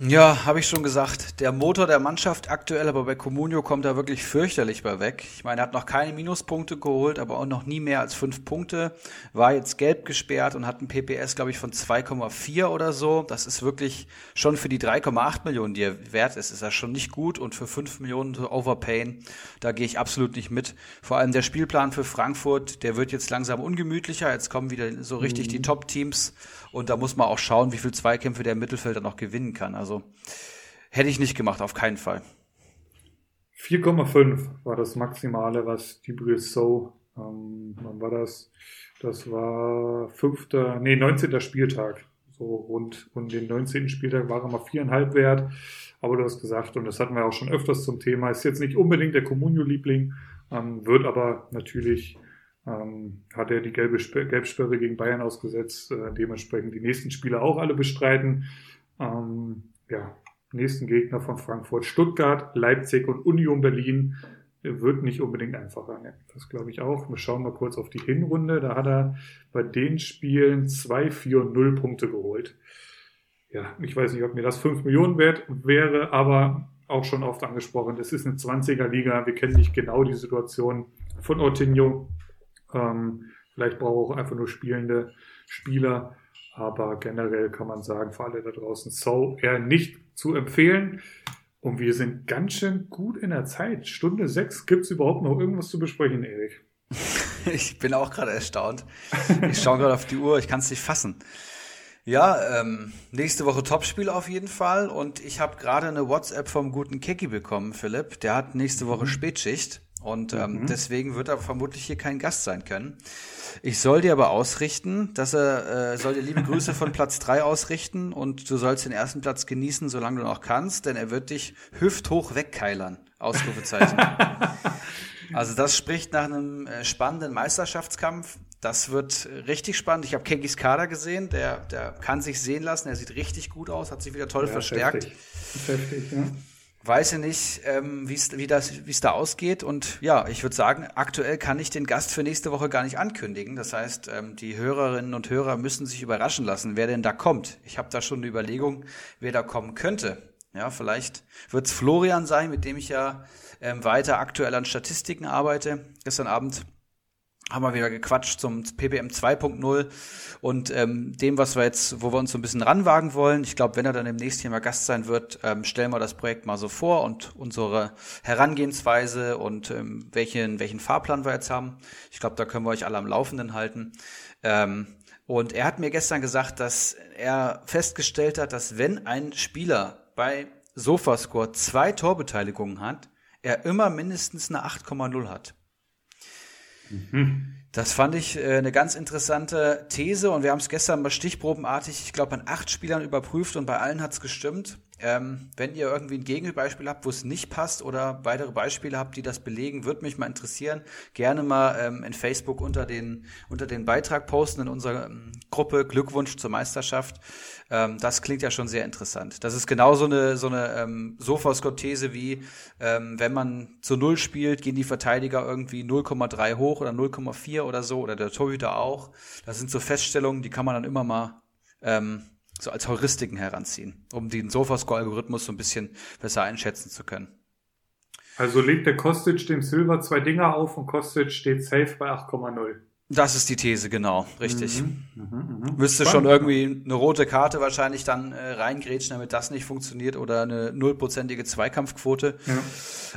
Ja, habe ich schon gesagt. Der Motor der Mannschaft aktuell, aber bei Comunio kommt er wirklich fürchterlich bei weg. Ich meine, er hat noch keine Minuspunkte geholt, aber auch noch nie mehr als fünf Punkte. War jetzt gelb gesperrt und hat ein PPS, glaube ich, von 2,4 oder so. Das ist wirklich schon für die 3,8 Millionen, die er wert ist, ist er schon nicht gut. Und für 5 Millionen zu overpayen, da gehe ich absolut nicht mit. Vor allem der Spielplan für Frankfurt, der wird jetzt langsam ungemütlicher. Jetzt kommen wieder so richtig mhm. die Top-Teams. Und da muss man auch schauen, wie viel Zweikämpfe der Mittelfelder noch gewinnen kann. Also hätte ich nicht gemacht, auf keinen Fall. 4,5 war das Maximale, was die So, ähm, wann war das? Das war fünfter, nee, 19. Spieltag. So rund, und den 19. Spieltag war er mal viereinhalb wert. Aber du hast gesagt, und das hatten wir auch schon öfters zum Thema, ist jetzt nicht unbedingt der Comunio-Liebling, ähm, wird aber natürlich ähm, hat er die gelbe Sp Gelbsperre gegen Bayern ausgesetzt, äh, dementsprechend die nächsten Spiele auch alle bestreiten. Ähm, ja, nächsten Gegner von Frankfurt, Stuttgart, Leipzig und Union Berlin wird nicht unbedingt einfacher. Ne? Das glaube ich auch. Wir schauen mal kurz auf die Hinrunde. Da hat er bei den Spielen 2, 4 und 0 Punkte geholt. Ja, ich weiß nicht, ob mir das 5 Millionen wert wäre, aber auch schon oft angesprochen, das ist eine 20er Liga. Wir kennen nicht genau die Situation von Ortinho. Ähm, vielleicht braucht er auch einfach nur spielende Spieler. Aber generell kann man sagen, für alle da draußen, so eher nicht zu empfehlen. Und wir sind ganz schön gut in der Zeit. Stunde sechs. Gibt es überhaupt noch irgendwas zu besprechen, Erik? ich bin auch gerade erstaunt. Ich schaue gerade auf die Uhr, ich kann es nicht fassen. Ja, ähm, nächste Woche Topspiel auf jeden Fall. Und ich habe gerade eine WhatsApp vom guten Keki bekommen, Philipp. Der hat nächste Woche mhm. Spätschicht. Und ähm, mhm. deswegen wird er vermutlich hier kein Gast sein können. Ich soll dir aber ausrichten, dass er äh, soll dir liebe Grüße von Platz drei ausrichten und du sollst den ersten Platz genießen, solange du noch kannst, denn er wird dich hüfthoch wegkeilern. Ausrufezeichen. also das spricht nach einem äh, spannenden Meisterschaftskampf. Das wird richtig spannend. Ich habe Kenkis Kader gesehen, der, der kann sich sehen lassen, er sieht richtig gut aus, hat sich wieder toll ja, verstärkt. Heftig. Heftig, ja weiß ich nicht, ähm, wie das, wie es da ausgeht. Und ja, ich würde sagen, aktuell kann ich den Gast für nächste Woche gar nicht ankündigen. Das heißt, ähm, die Hörerinnen und Hörer müssen sich überraschen lassen, wer denn da kommt. Ich habe da schon eine Überlegung, wer da kommen könnte. Ja, vielleicht wird es Florian sein, mit dem ich ja ähm, weiter aktuell an Statistiken arbeite. Gestern Abend haben wir wieder gequatscht zum PPM 2.0 und ähm, dem, was wir jetzt, wo wir uns so ein bisschen ranwagen wollen. Ich glaube, wenn er dann im nächsten Jahr mal Gast sein wird, ähm, stellen wir das Projekt mal so vor und unsere Herangehensweise und ähm, welchen, welchen Fahrplan wir jetzt haben. Ich glaube, da können wir euch alle am Laufenden halten. Ähm, und er hat mir gestern gesagt, dass er festgestellt hat, dass wenn ein Spieler bei Sofascore zwei Torbeteiligungen hat, er immer mindestens eine 8,0 hat. Mhm. Das fand ich äh, eine ganz interessante These und wir haben es gestern mal stichprobenartig, ich glaube, an acht Spielern überprüft und bei allen hat es gestimmt. Ähm, wenn ihr irgendwie ein Gegenbeispiel habt, wo es nicht passt oder weitere Beispiele habt, die das belegen, würde mich mal interessieren. Gerne mal ähm, in Facebook unter den, unter den Beitrag posten in unserer ähm, Gruppe Glückwunsch zur Meisterschaft. Ähm, das klingt ja schon sehr interessant. Das ist genau so eine, so eine ähm, Sofascore-These wie, ähm, wenn man zu Null spielt, gehen die Verteidiger irgendwie 0,3 hoch oder 0,4 oder so oder der Torhüter auch. Das sind so Feststellungen, die kann man dann immer mal ähm, so als Heuristiken heranziehen, um den Sofascore-Algorithmus so ein bisschen besser einschätzen zu können. Also legt der Kostic dem Silver zwei Dinger auf und Kostic steht safe bei 8,0. Das ist die These, genau, richtig. Mhm, mh, mh. Müsste schon irgendwie eine rote Karte wahrscheinlich dann äh, reingrätschen, damit das nicht funktioniert oder eine nullprozentige Zweikampfquote. Ja.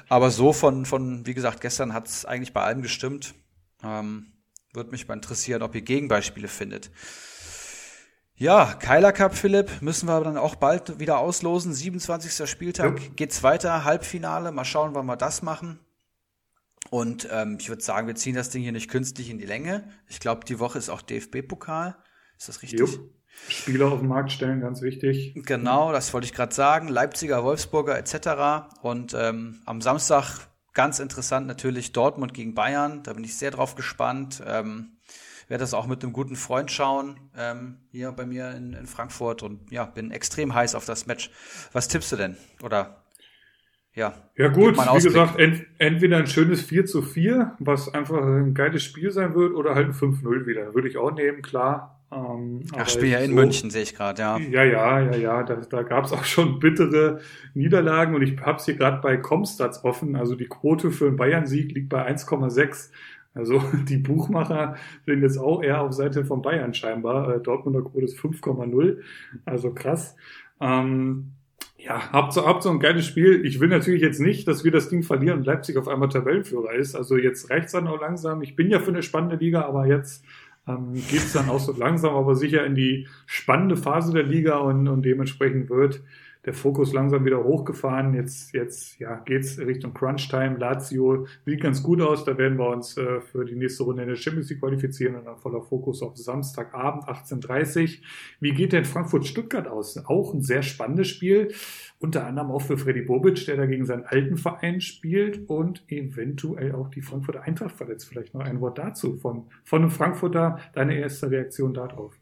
Aber so von, von, wie gesagt, gestern hat es eigentlich bei allem gestimmt. Ähm, Würde mich mal interessieren, ob ihr Gegenbeispiele findet. Ja, Keiler Cup, Philipp, müssen wir aber dann auch bald wieder auslosen. 27. Spieltag ja. geht's weiter, Halbfinale. Mal schauen, wann wir das machen. Und ähm, ich würde sagen, wir ziehen das Ding hier nicht künstlich in die Länge. Ich glaube, die Woche ist auch DFB-Pokal. Ist das richtig? Jupp. Spieler auf den Markt stellen, ganz wichtig. Genau, das wollte ich gerade sagen. Leipziger, Wolfsburger etc. Und ähm, am Samstag ganz interessant natürlich Dortmund gegen Bayern. Da bin ich sehr drauf gespannt. Ähm, werde das auch mit einem guten Freund schauen, ähm, hier bei mir in, in Frankfurt. Und ja, bin extrem heiß auf das Match. Was tippst du denn? Oder ja. Ja gut, wie gesagt, ent, entweder ein schönes 4 zu 4, was einfach ein geiles Spiel sein wird, oder halt ein 5-0 wieder. Würde ich auch nehmen, klar. Ähm, Ach, Spiel ja in so, München, sehe ich gerade, ja. Ja, ja, ja, ja. Da, da gab es auch schon bittere Niederlagen und ich habe es hier gerade bei Comstats offen. Also die Quote für einen Bayern-Sieg liegt bei 1,6. Also die Buchmacher sind jetzt auch eher auf Seite von Bayern scheinbar. Äh, Dortmunder Quote ist 5,0. Also krass. Ähm, ja, habt so, habt so ein geiles Spiel. Ich will natürlich jetzt nicht, dass wir das Ding verlieren und Leipzig auf einmal Tabellenführer ist. Also jetzt reicht's dann auch langsam. Ich bin ja für eine spannende Liga, aber jetzt ähm, geht's dann auch so langsam, aber sicher in die spannende Phase der Liga und, und dementsprechend wird der Fokus langsam wieder hochgefahren. Jetzt, jetzt ja, geht's Richtung Crunch-Time. Lazio sieht ganz gut aus. Da werden wir uns äh, für die nächste Runde in der Champions League qualifizieren und dann voller Fokus auf Samstagabend 18.30 Wie geht denn Frankfurt-Stuttgart aus? Auch ein sehr spannendes Spiel. Unter anderem auch für Freddy Bobic, der da gegen seinen alten Verein spielt und eventuell auch die Frankfurter Eintracht verletzt. Vielleicht noch ein Wort dazu von, von einem Frankfurter. Deine erste Reaktion darauf?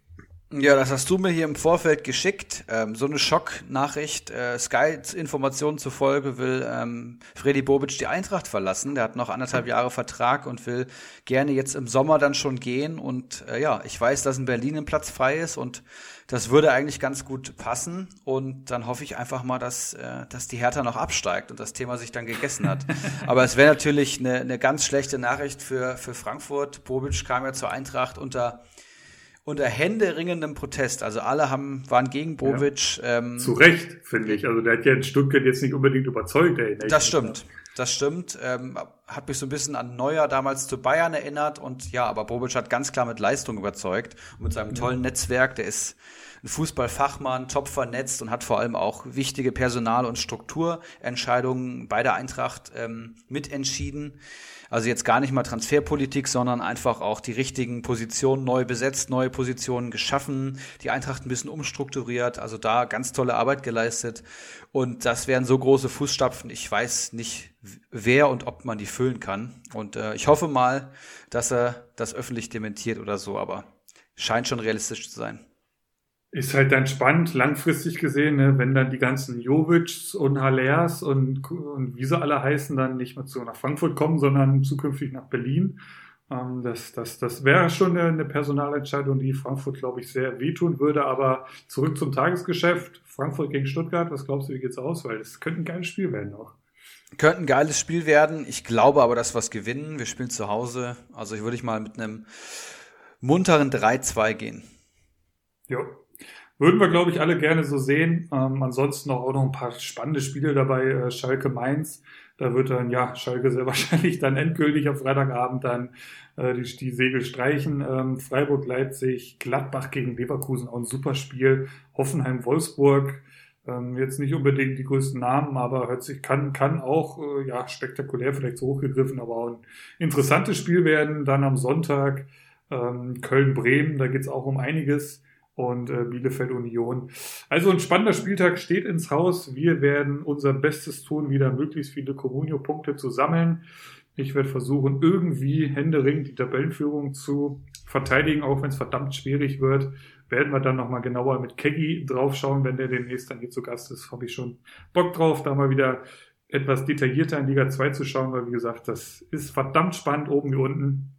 Ja, das hast du mir hier im Vorfeld geschickt. Ähm, so eine Schocknachricht. Äh, Sky-Informationen zufolge will ähm, Freddy Bobic die Eintracht verlassen. Der hat noch anderthalb Jahre Vertrag und will gerne jetzt im Sommer dann schon gehen. Und äh, ja, ich weiß, dass in Berlin ein Platz frei ist und das würde eigentlich ganz gut passen. Und dann hoffe ich einfach mal, dass, äh, dass die Hertha noch absteigt und das Thema sich dann gegessen hat. Aber es wäre natürlich eine, eine ganz schlechte Nachricht für, für Frankfurt. Bobic kam ja zur Eintracht unter unter händeringendem Protest. Also alle haben, waren gegen Bovic. Ja. Ähm, Zu Recht, finde ich. Also der hat ja in Stuttgart jetzt nicht unbedingt überzeugt. Ey, das stimmt. Das stimmt. Ähm, hat mich so ein bisschen an Neuer damals zu Bayern erinnert. Und ja, aber Bobic hat ganz klar mit Leistung überzeugt. Und mit seinem tollen. Netzwerk, der ist ein Fußballfachmann, top vernetzt und hat vor allem auch wichtige Personal- und Strukturentscheidungen bei der Eintracht ähm, mitentschieden. Also jetzt gar nicht mal Transferpolitik, sondern einfach auch die richtigen Positionen neu besetzt, neue Positionen geschaffen, die Eintracht ein bisschen umstrukturiert, also da ganz tolle Arbeit geleistet. Und das wären so große Fußstapfen. Ich weiß nicht, wer und ob man die füllen kann. Und äh, ich hoffe mal, dass er das öffentlich dementiert oder so, aber scheint schon realistisch zu sein. Ist halt dann spannend, langfristig gesehen, ne, wenn dann die ganzen Jovics und Halers und, und wie sie alle heißen, dann nicht mehr zu nach Frankfurt kommen, sondern zukünftig nach Berlin. Ähm, das das, das wäre schon eine, eine Personalentscheidung, die Frankfurt, glaube ich, sehr wehtun würde. Aber zurück zum Tagesgeschäft. Frankfurt gegen Stuttgart, was glaubst du, wie geht's aus? Weil es könnte ein geiles Spiel werden auch. Könnte ein geiles Spiel werden. Ich glaube aber, dass wir es gewinnen. Wir spielen zu Hause. Also ich würde ich mal mit einem munteren 3-2 gehen. Ja, würden wir, glaube ich, alle gerne so sehen. Ähm, ansonsten auch noch ein paar spannende Spiele dabei. Äh, Schalke Mainz. Da wird dann, ja, Schalke sehr wahrscheinlich dann endgültig am Freitagabend dann äh, die, die Segel streichen. Ähm, Freiburg, Leipzig, Gladbach gegen Leverkusen, auch ein super Spiel. Hoffenheim, Wolfsburg. Ähm, jetzt nicht unbedingt die größten Namen, aber hört sich, kann, kann auch, äh, ja, spektakulär vielleicht so hochgegriffen, aber auch ein interessantes Spiel werden. Dann am Sonntag ähm, Köln-Bremen, da geht's auch um einiges und äh, Bielefeld Union. Also ein spannender Spieltag steht ins Haus. Wir werden unser Bestes tun, wieder möglichst viele Comunio-Punkte zu sammeln. Ich werde versuchen, irgendwie händeringend die Tabellenführung zu verteidigen, auch wenn es verdammt schwierig wird. Werden wir dann nochmal genauer mit Keggy draufschauen, wenn der demnächst dann hier zu Gast ist. Habe ich schon Bock drauf, da mal wieder etwas detaillierter in Liga 2 zu schauen, weil wie gesagt, das ist verdammt spannend oben wie unten.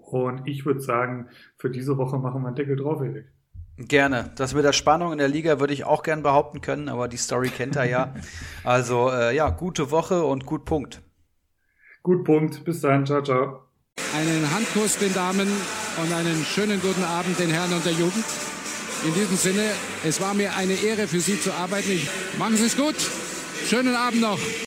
Und ich würde sagen, für diese Woche machen wir einen Deckel drauf, Erik. Gerne. Das mit der Spannung in der Liga würde ich auch gern behaupten können, aber die Story kennt er ja. Also äh, ja, gute Woche und gut Punkt. Gut Punkt. Bis dann. Ciao, ciao. einen Handkuss den Damen und einen schönen guten Abend den Herren und der Jugend. In diesem Sinne, es war mir eine Ehre für Sie zu arbeiten. Ich, machen Sie es gut. Schönen Abend noch.